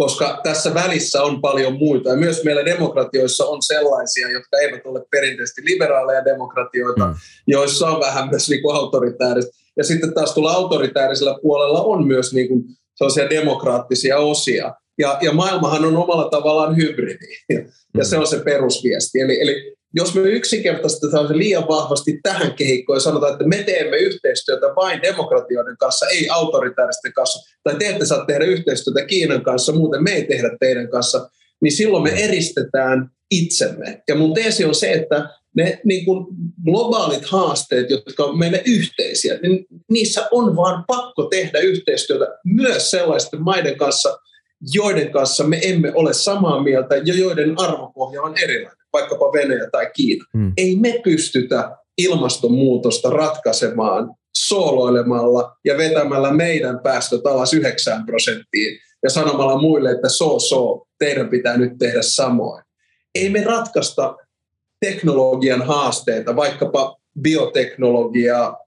Koska tässä välissä on paljon muita. Ja myös meillä demokratioissa on sellaisia, jotka eivät ole perinteisesti liberaaleja demokratioita, mm. joissa on vähän myös niin kuin autoritaarista. Ja sitten taas tuolla autoritaarisella puolella on myös niin kuin sellaisia demokraattisia osia. Ja, ja maailmahan on omalla tavallaan hybridi. Ja, mm. se on se perusviesti. Eli, eli jos me yksinkertaistetaan se liian vahvasti tähän kehikkoon ja sanotaan, että me teemme yhteistyötä vain demokratioiden kanssa, ei autoritaaristen kanssa, tai te ette saa tehdä yhteistyötä Kiinan kanssa, muuten me ei tehdä teidän kanssa, niin silloin me eristetään itsemme. Ja mun teesi on se, että ne niin kuin globaalit haasteet, jotka on meille yhteisiä, niin niissä on vaan pakko tehdä yhteistyötä myös sellaisten maiden kanssa, joiden kanssa me emme ole samaa mieltä ja joiden arvopohja on erilainen vaikkapa Venäjä tai Kiina. Hmm. Ei me pystytä ilmastonmuutosta ratkaisemaan sooloilemalla ja vetämällä meidän päästöt alas 9 prosenttiin ja sanomalla muille, että so so, teidän pitää nyt tehdä samoin. Ei me ratkaista teknologian haasteita, vaikkapa bioteknologiaa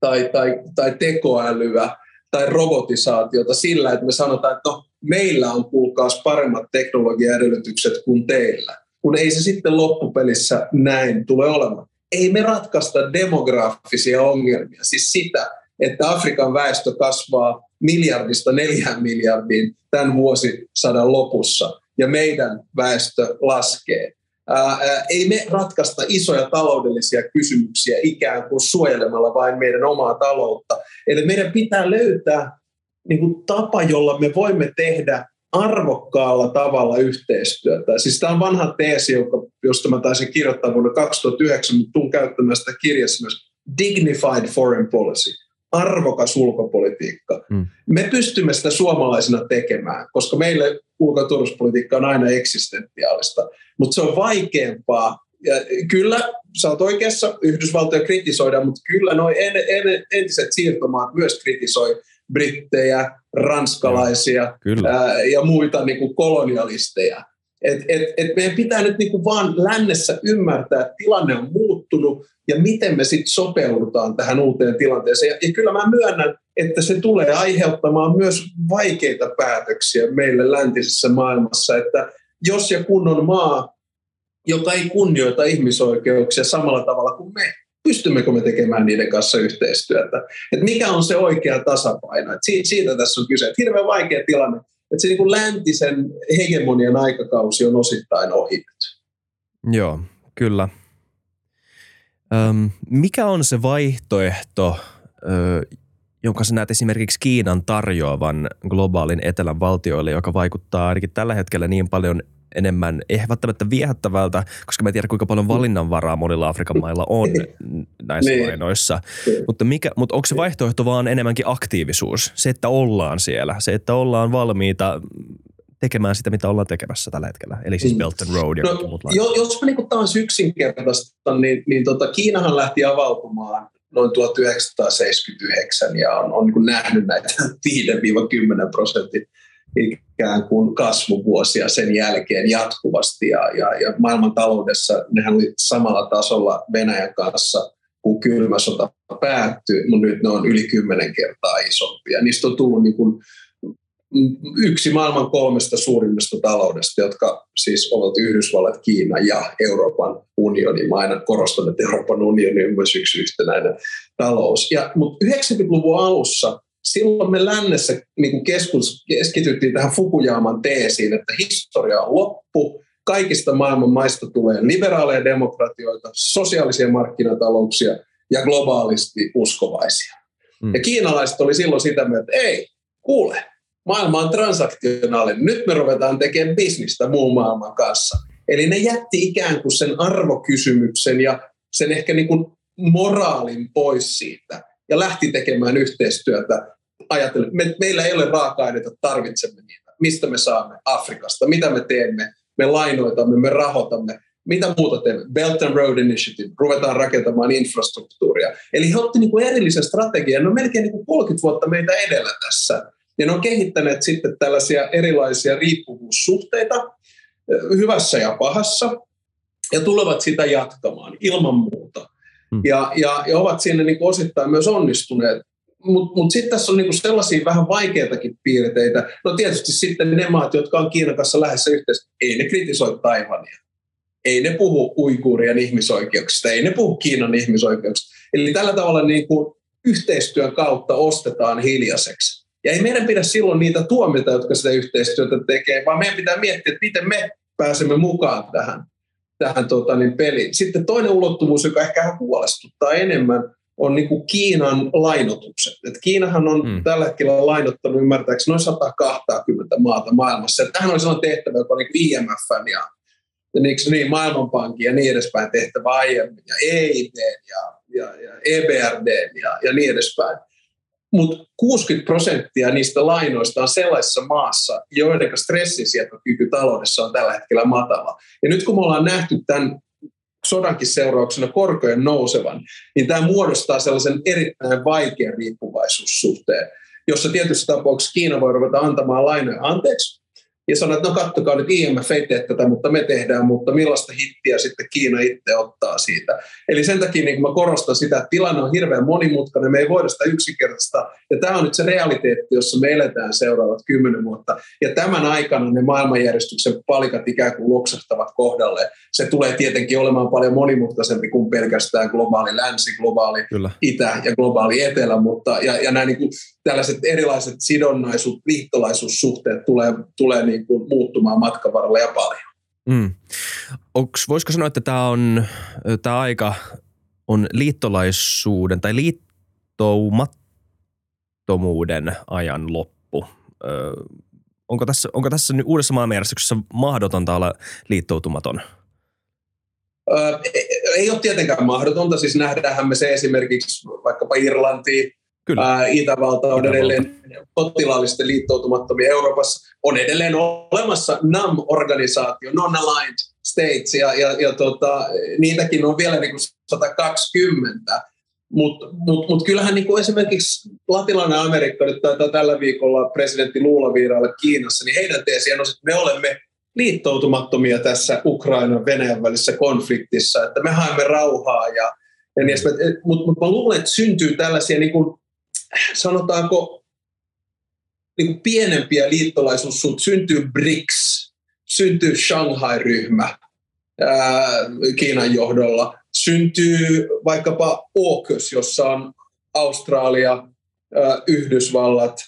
tai, tai, tai tekoälyä tai robotisaatiota sillä, että me sanotaan, että no, meillä on kuulkaas paremmat teknologiaedellytykset kuin teillä kun ei se sitten loppupelissä näin tule olemaan. Ei me ratkaista demografisia ongelmia, siis sitä, että Afrikan väestö kasvaa miljardista neljään miljardiin tämän vuosisadan lopussa ja meidän väestö laskee. Ää, ei me ratkaista isoja taloudellisia kysymyksiä ikään kuin suojelemalla vain meidän omaa taloutta. Eli meidän pitää löytää niin kuin, tapa, jolla me voimme tehdä arvokkaalla tavalla yhteistyötä. Siis tämä on vanha teesi, joka, josta mä taisin kirjoittaa vuonna 2009, mutta tulen käyttämään sitä kirjassa myös. Dignified foreign policy, arvokas ulkopolitiikka. Mm. Me pystymme sitä suomalaisina tekemään, koska meille ulko- ja on aina eksistentiaalista, mutta se on vaikeampaa. Ja kyllä, sä oot oikeassa, Yhdysvaltoja kritisoidaan, mutta kyllä nuo en, en, entiset siirtomaat myös kritisoi brittejä, ranskalaisia Kyllä. Ää, ja muita niin kuin kolonialisteja. Et, et, et meidän pitää nyt niin kuin vaan lännessä ymmärtää, että tilanne on muuttunut ja miten me sitten sopeudutaan tähän uuteen tilanteeseen. Ja, ja kyllä mä myönnän, että se tulee aiheuttamaan myös vaikeita päätöksiä meille läntisessä maailmassa, että jos ja kun on maa, joka ei kunnioita ihmisoikeuksia samalla tavalla kuin me, pystymmekö me tekemään niiden kanssa yhteistyötä. Et mikä on se oikea tasapaino. Et siitä, siitä tässä on kyse. Et hirveän vaikea tilanne. Että se niin kuin läntisen hegemonian aikakausi on osittain ohi. Joo, kyllä. Öm, mikä on se vaihtoehto, ö, jonka sä näet esimerkiksi Kiinan tarjoavan globaalin etelän valtioille, joka vaikuttaa ainakin tällä hetkellä niin paljon enemmän, ei välttämättä viehättävältä, koska mä en tiedä kuinka paljon mm. valinnanvaraa monilla Afrikan mailla on näissä niin. lainoissa. Mutta, mikä, mutta onko se vaihtoehto vaan enemmänkin aktiivisuus? Se, että ollaan siellä, se, että ollaan valmiita tekemään sitä, mitä ollaan tekemässä tällä hetkellä, eli siis mm. Belt and Road ja no, muut lainat. Jos mä niin taas yksinkertaistan, niin, niin tota, Kiinahan lähti avautumaan noin 1979 ja on, on niin nähnyt näitä 5-10 prosentin ikään kuin kasvuvuosia sen jälkeen jatkuvasti. Ja, ja, ja maailman taloudessa nehän oli samalla tasolla Venäjän kanssa, kun kylmä sota päättyi, mutta nyt ne on yli kymmenen kertaa isompia. Niistä on tullut niin kuin yksi maailman kolmesta suurimmasta taloudesta, jotka siis ovat Yhdysvallat, Kiina ja Euroopan unioni. Mä aina korostan, että Euroopan unioni on myös yksi yhtenäinen talous. Ja, mutta 90-luvun alussa silloin me lännessä niin keskus, keskityttiin tähän Fukujaman teesiin, että historia on loppu, kaikista maailman maista tulee liberaaleja demokratioita, sosiaalisia markkinatalouksia ja globaalisti uskovaisia. Mm. Ja kiinalaiset oli silloin sitä mieltä, että ei, kuule, maailma on transaktionaalinen, nyt me ruvetaan tekemään bisnistä muun maailman kanssa. Eli ne jätti ikään kuin sen arvokysymyksen ja sen ehkä niin kuin moraalin pois siitä ja lähti tekemään yhteistyötä ajatellen, me, meillä ei ole raaka-aineita, tarvitsemme niitä. Mistä me saamme? Afrikasta. Mitä me teemme? Me lainoitamme, me rahoitamme. Mitä muuta teemme? Belt and Road Initiative. Ruvetaan rakentamaan infrastruktuuria. Eli he ottivat niin erillisen strategian. Ne on melkein niin kuin 30 vuotta meitä edellä tässä. Ja ne on kehittäneet sitten tällaisia erilaisia riippuvuussuhteita hyvässä ja pahassa ja tulevat sitä jatkamaan ilman muuta. hmm. ja, ja, ja ovat siinä niin kuin osittain myös onnistuneet. Mutta mut sitten tässä on niinku sellaisia vähän vaikeitakin piirteitä. No tietysti sitten ne maat, jotka on Kiinan kanssa lähdössä yhteistyössä, ei ne kritisoi Taivania. Ei ne puhu uiguurien ihmisoikeuksista, ei ne puhu Kiinan ihmisoikeuksista. Eli tällä tavalla niinku yhteistyön kautta ostetaan hiljaiseksi. Ja ei meidän pidä silloin niitä tuomita, jotka sitä yhteistyötä tekee, vaan meidän pitää miettiä, että miten me pääsemme mukaan tähän, tähän tota, niin peliin. Sitten toinen ulottuvuus, joka ehkä huolestuttaa enemmän, on niin kuin Kiinan lainotukset. Et Kiinahan on hmm. tällä hetkellä lainottanut ymmärtääkseni noin 120 maata maailmassa. Ja tähän on sellainen tehtävä, joka on niin IMFn ja, ja niin, niin, Maailmanpankin ja niin edespäin tehtävä aiemmin, ja EIB ja, ja, ja EBRD ja, ja niin edespäin mutta 60 prosenttia niistä lainoista on sellaisessa maassa, joiden stressisietokyky taloudessa on tällä hetkellä matala. Ja nyt kun me ollaan nähty tämän sodankin seurauksena korkojen nousevan, niin tämä muodostaa sellaisen erittäin vaikean riippuvaisuussuhteen, jossa tietyissä tapauksissa Kiina voi ruveta antamaan lainoja anteeksi, ja sanoi, että no kattokaa nyt IMF ei tee tätä, mutta me tehdään, mutta millaista hittiä sitten Kiina itse ottaa siitä. Eli sen takia niin mä korostan sitä, että tilanne on hirveän monimutkainen, me ei voida sitä yksinkertaista. Ja tämä on nyt se realiteetti, jossa me eletään seuraavat kymmenen vuotta. Ja tämän aikana ne maailmanjärjestyksen palikat ikään kuin loksahtavat kohdalle. Se tulee tietenkin olemaan paljon monimutkaisempi kuin pelkästään globaali länsi, globaali Kyllä. itä ja globaali etelä, mutta ja, ja nämä niin kuin, tällaiset erilaiset sidonnaisuus, liittolaisuussuhteet tulee, tulee niin kuin muuttumaan matkan varrella ja paljon. Mm. Onks, voisiko sanoa, että tämä on tämä aika on liittolaisuuden tai liittoumattomuuden ajan loppu? Ö, onko tässä, onko tässä nyt uudessa maailmanjärjestyksessä mahdotonta olla liittoutumaton? Ö, ei, ei ole tietenkään mahdotonta. Siis nähdäänhän me se esimerkiksi vaikkapa Irlantiin, Kyllä. Ää, Itävalta on edelleen potilaallisesti liittoutumattomia Euroopassa. On edelleen olemassa NAM-organisaatio, Non-Aligned States, ja, ja, ja tota, niitäkin on vielä niin kuin 120. Mutta mut, mut kyllähän niin kuin esimerkiksi Latinalainen Amerikka nyt taitaa tällä viikolla presidentti Luula vierailla Kiinassa, niin heidän teesiään on, että me olemme liittoutumattomia tässä Ukrainan Venäjän välisessä konfliktissa, että me haemme rauhaa ja, ja niin mutta mut mä luulen, että syntyy tällaisia niin kuin sanotaanko niin kuin pienempiä liittolaisuussuhteita, syntyy BRICS, syntyy Shanghai-ryhmä ää, Kiinan johdolla, syntyy vaikkapa AUKUS, jossa on Australia, ää, Yhdysvallat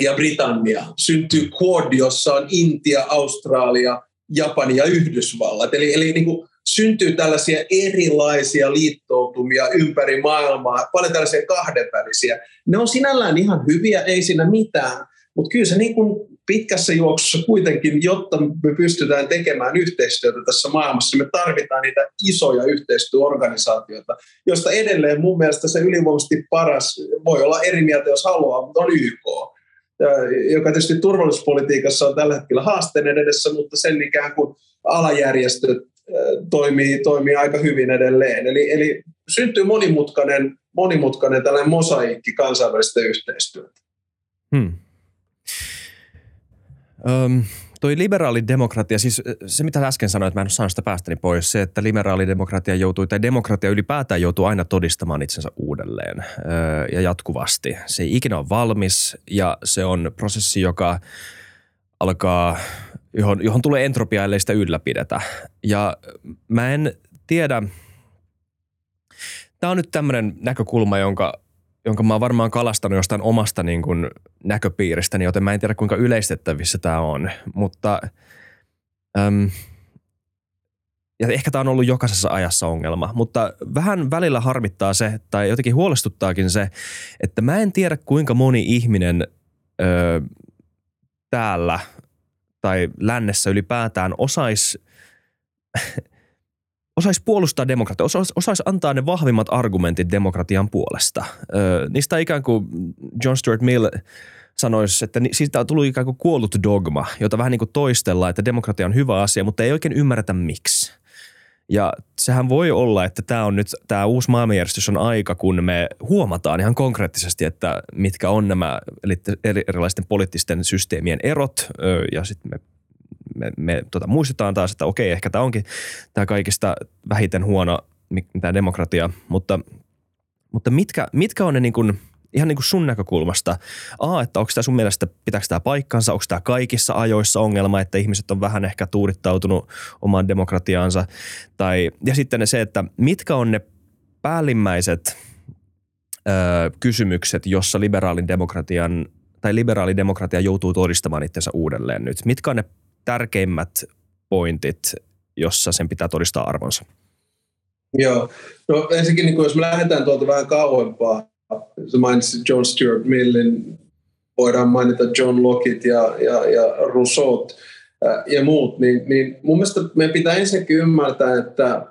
ja Britannia, syntyy Quad, jossa on Intia, Australia, Japani ja Yhdysvallat. Eli, eli niin kuin syntyy tällaisia erilaisia liittoutumia ympäri maailmaa, paljon tällaisia kahdenvälisiä. Ne on sinällään ihan hyviä, ei siinä mitään, mutta kyllä se niin kuin pitkässä juoksussa kuitenkin, jotta me pystytään tekemään yhteistyötä tässä maailmassa, me tarvitaan niitä isoja yhteistyöorganisaatioita, joista edelleen mun mielestä se ylivoimaisesti paras, voi olla eri mieltä jos haluaa, mutta on YK joka tietysti turvallisuuspolitiikassa on tällä hetkellä haasteen edessä, mutta sen ikään kuin alajärjestöt toimii, toimii aika hyvin edelleen. Eli, eli syntyy monimutkainen, monimutkainen tällainen mosaikki kansainvälistä yhteistyötä. Hmm. Um, toi liberaalidemokratia, siis se mitä äsken sanoin, että mä en ole saanut sitä päästäni pois, se, että liberaalidemokratia joutuu, tai demokratia ylipäätään joutuu aina todistamaan itsensä uudelleen öö, ja jatkuvasti. Se ei ikinä ole valmis ja se on prosessi, joka alkaa johon, johon tulee entropia, ellei sitä ylläpidetä. Ja mä en tiedä, tämä on nyt tämmöinen näkökulma, jonka, jonka mä oon varmaan kalastanut jostain omasta niin kuin näköpiiristäni, joten mä en tiedä kuinka yleistettävissä tämä on. Mutta äm, ja ehkä tämä on ollut jokaisessa ajassa ongelma, mutta vähän välillä harmittaa se, tai jotenkin huolestuttaakin se, että mä en tiedä kuinka moni ihminen ö, täällä tai lännessä ylipäätään osaisi osais puolustaa demokratiaa, osais, osais antaa ne vahvimmat argumentit demokratian puolesta. Ö, niistä ikään kuin John Stuart Mill sanoisi, että siitä on tullut ikään kuin kuollut dogma, jota vähän niin kuin toistellaan, että demokratia on hyvä asia, mutta ei oikein ymmärretä miksi. Ja sehän voi olla, että tämä on nyt, tämä uusi maailmanjärjestys on aika, kun me huomataan ihan konkreettisesti, että mitkä on nämä erilaisten poliittisten systeemien erot ja sitten me me, me tota, muistetaan taas, että okei, ehkä tämä onkin tämä kaikista vähiten huono mitä demokratia, mutta, mutta mitkä, mitkä on ne niin kuin, ihan niin kuin sun näkökulmasta, A, että onko tämä sun mielestä, pitääkö tämä paikkansa, onko tämä kaikissa ajoissa ongelma, että ihmiset on vähän ehkä tuurittautunut omaan demokratiaansa, tai, ja sitten se, että mitkä on ne päällimmäiset ö, kysymykset, jossa liberaalin demokratian tai liberaali demokratia joutuu todistamaan itsensä uudelleen nyt? Mitkä on ne tärkeimmät pointit, jossa sen pitää todistaa arvonsa? Joo. No ensinnäkin, niin jos me lähdetään tuolta vähän kauempaa, sä mainitsit John Stuart Millin, voidaan mainita John Lockit ja, ja, ja Rousseau ja muut, niin, niin mun mielestä meidän pitää ensinnäkin ymmärtää, että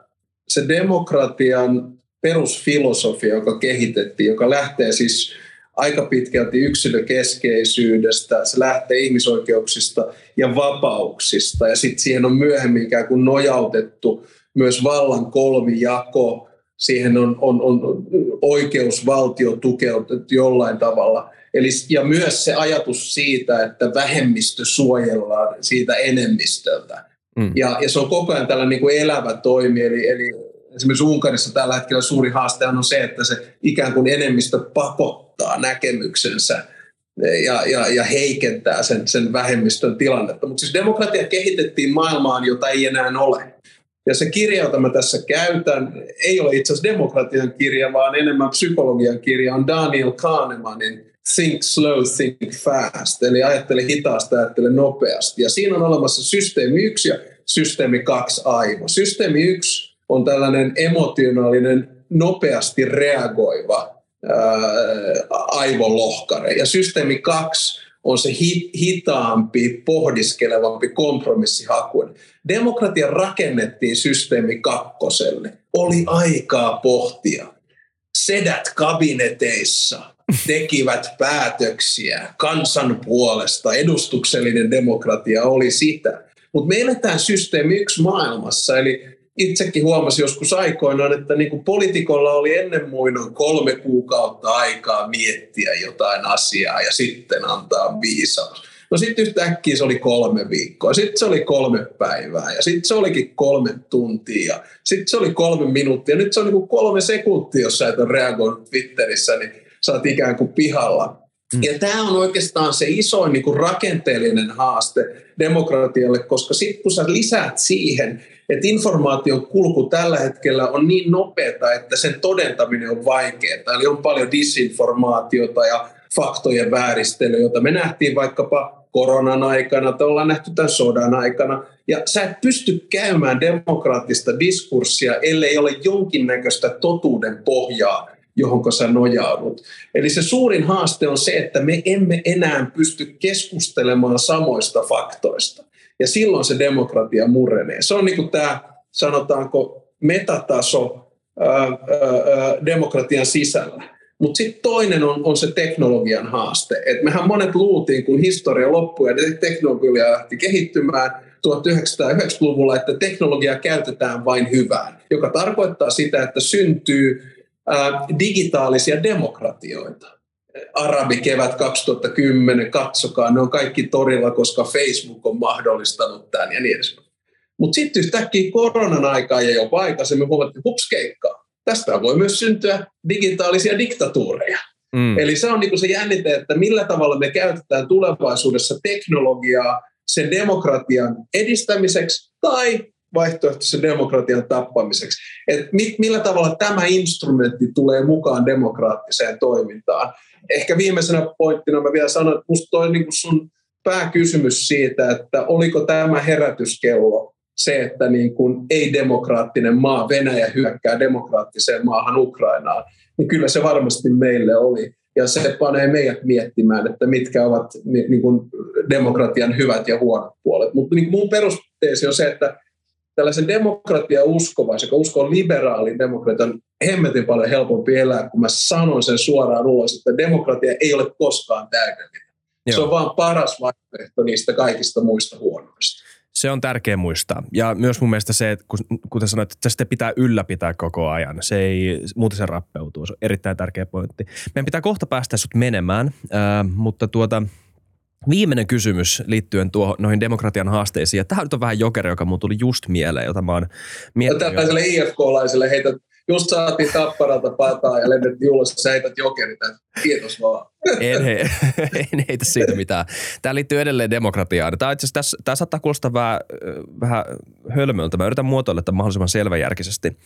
se demokratian perusfilosofia, joka kehitettiin, joka lähtee siis aika pitkälti yksilökeskeisyydestä, se lähtee ihmisoikeuksista ja vapauksista. Ja sitten siihen on myöhemmin ikään kuin nojautettu myös vallan kolmijako, siihen on, on, on oikeusvaltio tukeutettu jollain tavalla. Eli, ja myös se ajatus siitä, että vähemmistö suojellaan siitä enemmistöltä. Mm. Ja, ja se on koko ajan tällainen niin kuin elävä toimi, eli, eli esimerkiksi Unkarissa tällä hetkellä suuri haaste on se, että se ikään kuin enemmistö pakottaa näkemyksensä ja, ja, ja heikentää sen, sen vähemmistön tilannetta. Mutta siis demokratia kehitettiin maailmaan, jota ei enää ole. Ja se kirja, jota mä tässä käytän, ei ole itse asiassa demokratian kirja, vaan enemmän psykologian kirja, on Daniel Kahnemanin Think Slow, Think Fast, eli ajattele hitaasti, ajattele nopeasti. Ja siinä on olemassa systeemi 1 ja systeemi 2 aivo. Systeemi 1 on tällainen emotionaalinen, nopeasti reagoiva ää, aivolohkare. Ja systeemi 2 on se hitaampi, pohdiskelevampi, kompromissihakuinen. Demokratia rakennettiin systeemi kakkoselle. Oli aikaa pohtia. Sedät kabineteissa tekivät päätöksiä kansan puolesta. Edustuksellinen demokratia oli sitä. Mutta me eletään systeemi yksi maailmassa, eli itsekin huomasin joskus aikoinaan, että niin kuin politikolla oli ennen muinoin kolme kuukautta aikaa miettiä jotain asiaa ja sitten antaa viisaus. No sitten yhtäkkiä se oli kolme viikkoa, sitten se oli kolme päivää ja sitten se olikin kolme tuntia ja sitten se oli kolme minuuttia. Nyt se on niin kuin kolme sekuntia, jos sä et ole reagoinut Twitterissä, niin sä oot ikään kuin pihalla. Mm. Ja tämä on oikeastaan se isoin niin kuin rakenteellinen haaste demokratialle, koska sitten kun sä lisäät siihen, että informaation kulku tällä hetkellä on niin nopeata, että sen todentaminen on vaikeaa. Eli on paljon disinformaatiota ja faktojen vääristelyä, jota me nähtiin vaikkapa koronan aikana tai ollaan nähty tämän sodan aikana. Ja sä et pysty käymään demokraattista diskurssia, ellei ole jonkinnäköistä totuuden pohjaa, johon sä nojaudut. Eli se suurin haaste on se, että me emme enää pysty keskustelemaan samoista faktoista. Ja silloin se demokratia murenee. Se on niin tämä, sanotaanko, metataso ää, ää, demokratian sisällä. Mutta sitten toinen on, on se teknologian haaste. Et mehän monet luultiin, kun historia loppui ja teknologia lähti kehittymään 1990-luvulla, että teknologiaa käytetään vain hyvään, joka tarkoittaa sitä, että syntyy ää, digitaalisia demokratioita arabikevät 2010, katsokaa, ne on kaikki torilla, koska Facebook on mahdollistanut tämän ja niin edespäin. Mutta sitten yhtäkkiä koronan aikaa ja jopa aikaisemmin huomattiin, hups keikkaa. Tästä voi myös syntyä digitaalisia diktatuureja. Mm. Eli se on niinku se jännite, että millä tavalla me käytetään tulevaisuudessa teknologiaa sen demokratian edistämiseksi tai vaihtoehtoisen demokratian tappamiseksi. Et millä tavalla tämä instrumentti tulee mukaan demokraattiseen toimintaan ehkä viimeisenä pointtina mä vielä sanon, että musta toi niin sun pääkysymys siitä, että oliko tämä herätyskello se, että niin kuin ei-demokraattinen maa, Venäjä hyökkää demokraattiseen maahan Ukrainaan, niin kyllä se varmasti meille oli. Ja se panee meidät miettimään, että mitkä ovat niin kuin demokratian hyvät ja huonot puolet. Mutta niin mun perusteesi on se, että tällaisen demokratia uskovaisen, joka uskoo liberaalin demokratian, hemmetin paljon helpompi elää, kun mä sanon sen suoraan ulos, että demokratia ei ole koskaan täydellinen. Joo. Se on vaan paras vaihtoehto niistä kaikista muista huonoista. Se on tärkeä muistaa. Ja myös mun mielestä se, että kuten sanoit, että sitä pitää ylläpitää koko ajan. Se ei, muuten se rappeutuu. Se on erittäin tärkeä pointti. Meidän pitää kohta päästä sut menemään, äh, mutta tuota, Viimeinen kysymys liittyen tuohon, noihin demokratian haasteisiin. Ja tämä nyt on vähän jokeri, joka mun tuli just mieleen, jota mä oon miettinyt. Tällaiselle IFK-laiselle heität just saatiin tapparalta pataa ja lennettiin ulos, sä heität jokerit, kiitos vaan. En, he, en heitä siitä mitään. Tämä liittyy edelleen demokratiaan. Tämä, itse tässä, tämä saattaa kuulostaa vähän, vähän hölmöltä. Mä yritän muotoilla tämän mahdollisimman selväjärkisesti.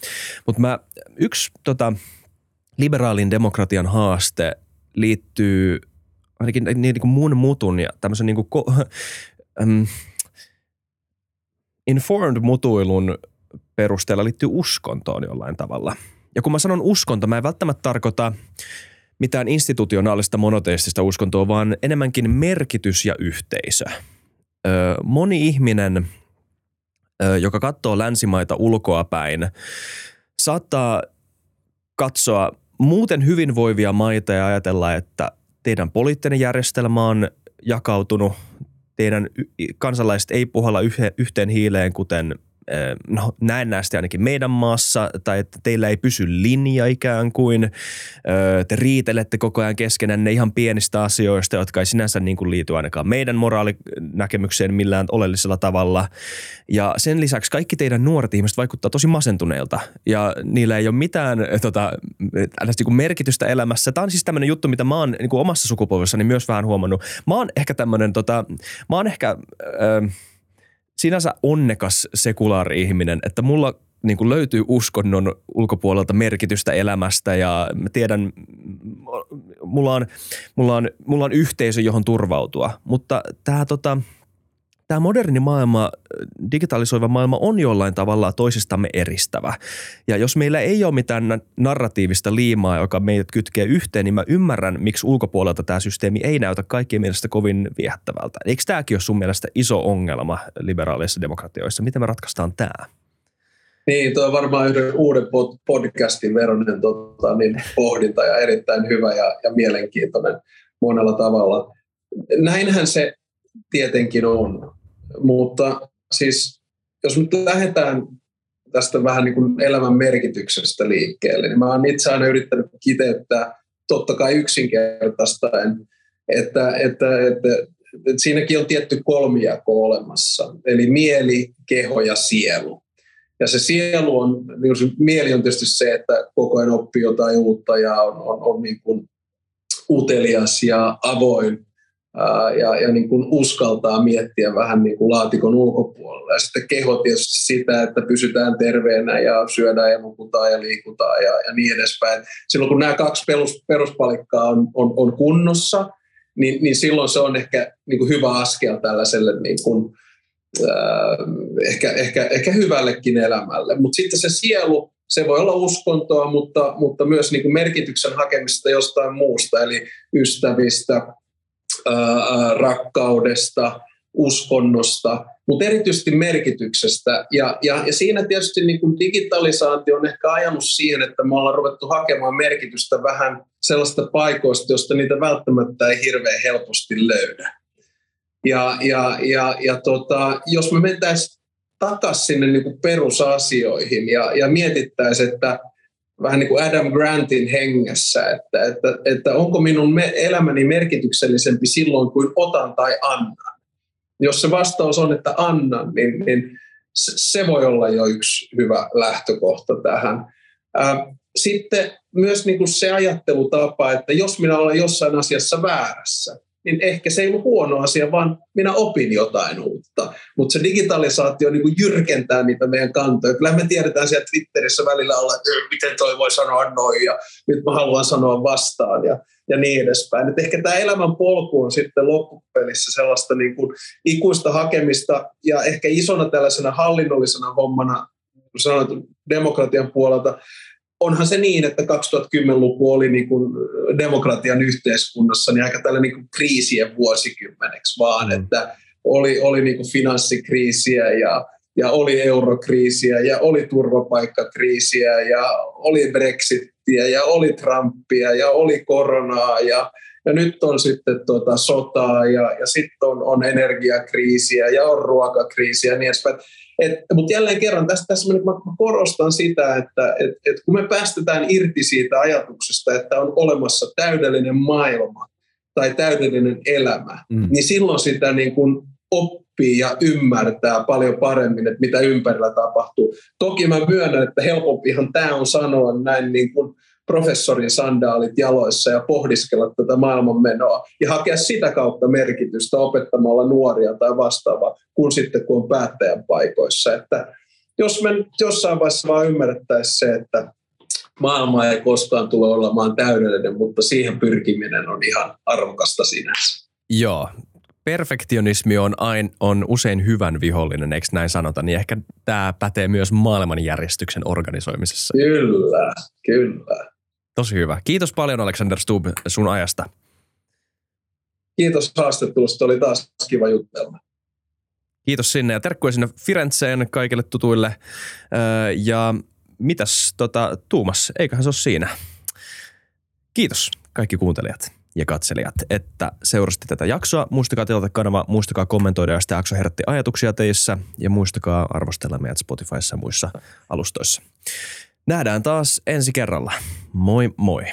Mutta yksi tota, liberaalin demokratian haaste liittyy ainakin niin, niin kuin mun mutun ja tämmöisen niin kuin, um, informed mutuilun perusteella liittyy uskontoon jollain tavalla. Ja kun mä sanon uskonto, mä en välttämättä tarkoita mitään institutionaalista monoteistista uskontoa, vaan enemmänkin merkitys ja yhteisö. Ö, moni ihminen, ö, joka katsoo länsimaita ulkoa päin, saattaa katsoa muuten hyvinvoivia maita ja ajatella, että teidän poliittinen järjestelmä on jakautunut, teidän kansalaiset ei puhalla yhteen hiileen, kuten no, näennäisesti ainakin meidän maassa, tai että teillä ei pysy linja ikään kuin. Te riitelette koko ajan keskenänne ihan pienistä asioista, jotka ei sinänsä niin kuin liity ainakaan meidän moraalinäkemykseen millään oleellisella tavalla. Ja sen lisäksi kaikki teidän nuoret ihmiset vaikuttaa tosi masentuneilta, ja niillä ei ole mitään tota, niin kuin merkitystä elämässä. Tämä on siis tämmöinen juttu, mitä mä oon niin kuin omassa sukupolvessani myös vähän huomannut. Mä oon ehkä tämmöinen, tota, mä oon ehkä... Äh, sinänsä onnekas sekulaari-ihminen, että mulla niin kuin löytyy uskonnon ulkopuolelta merkitystä elämästä ja mä tiedän, mulla on, mulla on, mulla on yhteisö, johon turvautua. Mutta tämä tota, tämä moderni maailma, digitalisoiva maailma on jollain tavalla toisistamme eristävä. Ja jos meillä ei ole mitään narratiivista liimaa, joka meidät kytkee yhteen, niin mä ymmärrän, miksi ulkopuolelta tämä systeemi ei näytä kaikkien mielestä kovin viehättävältä. Eikö tämäkin ole sun mielestä iso ongelma liberaaleissa demokratioissa? Miten me ratkaistaan tämä? Niin, tuo on varmaan yhden uuden podcastin veronen tota, niin pohdinta ja erittäin hyvä ja, ja mielenkiintoinen monella tavalla. Näinhän se tietenkin on. Mutta siis jos nyt lähdetään tästä vähän niin kuin elämän merkityksestä liikkeelle, niin mä oon itse aina yrittänyt kiteyttää totta kai yksinkertaistaen, että, että, että, että siinäkin on tietty kolmijako olemassa, eli mieli, keho ja sielu. Ja se sielu on, niin se mieli on tietysti se, että koko ajan oppii jotain uutta ja on, on, on niin kuin utelias ja avoin ja, ja niin kuin uskaltaa miettiä vähän niin kuin laatikon ulkopuolella. Ja sitten keho tietysti sitä, että pysytään terveenä ja syödään ja nukutaan ja liikutaan ja, ja niin edespäin. Silloin kun nämä kaksi perus, peruspalikkaa on, on, on kunnossa, niin, niin silloin se on ehkä niin kuin hyvä askel tällaiselle niin kuin, äh, ehkä, ehkä, ehkä hyvällekin elämälle. Mutta sitten se sielu, se voi olla uskontoa, mutta, mutta myös niin kuin merkityksen hakemista jostain muusta, eli ystävistä, rakkaudesta, uskonnosta, mutta erityisesti merkityksestä. Ja, ja, ja siinä tietysti niin kuin digitalisaatio on ehkä ajanut siihen, että me ollaan ruvettu hakemaan merkitystä vähän sellaista paikoista, josta niitä välttämättä ei hirveän helposti löydä. Ja, ja, ja, ja tota, jos me mentäisiin takaisin sinne niin kuin perusasioihin ja, ja mietittäisiin, että – vähän niin kuin Adam Grantin hengessä, että, että, että onko minun elämäni merkityksellisempi silloin kuin otan tai annan. Jos se vastaus on, että annan, niin, niin se voi olla jo yksi hyvä lähtökohta tähän. Sitten myös niin kuin se ajattelutapa, että jos minä olen jossain asiassa väärässä, niin ehkä se ei ollut huono asia, vaan minä opin jotain uutta. Mutta se digitalisaatio niin kuin jyrkentää niitä meidän kantoja. Kyllä me tiedetään siellä Twitterissä välillä olla, että miten toi voi sanoa noin ja nyt mä haluan sanoa vastaan ja, ja niin edespäin. Et ehkä tämä elämän polku on sitten loppupelissä sellaista niin kuin ikuista hakemista ja ehkä isona tällaisena hallinnollisena hommana, sanoin demokratian puolelta, onhan se niin, että 2010-luku oli niin kuin demokratian yhteiskunnassa niin aika tällainen niin kuin kriisien vuosikymmeneksi vaan, mm. että oli, oli niin kuin finanssikriisiä ja, ja oli eurokriisiä ja oli turvapaikkakriisiä ja oli Brexittiä ja oli Trumpia ja oli koronaa ja, ja nyt on sitten tuota sotaa ja, ja sitten on, on energiakriisiä ja on ruokakriisiä ja niin edespäin. Mutta jälleen kerran tässä, tässä mä, korostan sitä, että et, et kun me päästetään irti siitä ajatuksesta, että on olemassa täydellinen maailma tai täydellinen elämä, mm. niin silloin sitä niin kun op, oppii ja ymmärtää paljon paremmin, että mitä ympärillä tapahtuu. Toki mä myönnän, että helpompihan tämä on sanoa näin niin kuin professorin sandaalit jaloissa ja pohdiskella tätä maailmanmenoa ja hakea sitä kautta merkitystä opettamalla nuoria tai vastaavaa, kun sitten kun on päättäjän paikoissa. Että jos me jossain vaiheessa vaan ymmärrettäisiin se, että maailma ei koskaan tule olemaan täydellinen, mutta siihen pyrkiminen on ihan arvokasta sinänsä. Joo, perfektionismi on, ain, on usein hyvän vihollinen, eikö näin sanota, niin ehkä tämä pätee myös maailmanjärjestyksen organisoimisessa. Kyllä, kyllä. Tosi hyvä. Kiitos paljon Alexander Stubb sun ajasta. Kiitos haastattelusta, oli taas kiva jutella. Kiitos sinne ja terkkuja sinne Firenzeen kaikille tutuille. Ja mitäs tota, Tuumas, eiköhän se ole siinä. Kiitos kaikki kuuntelijat ja katselijat, että seurasti tätä jaksoa. Muistakaa tilata kanava, muistakaa kommentoida, jos tämä jakso herätti ajatuksia teissä ja muistakaa arvostella meidät Spotifyssa ja muissa alustoissa. Nähdään taas ensi kerralla. Moi moi!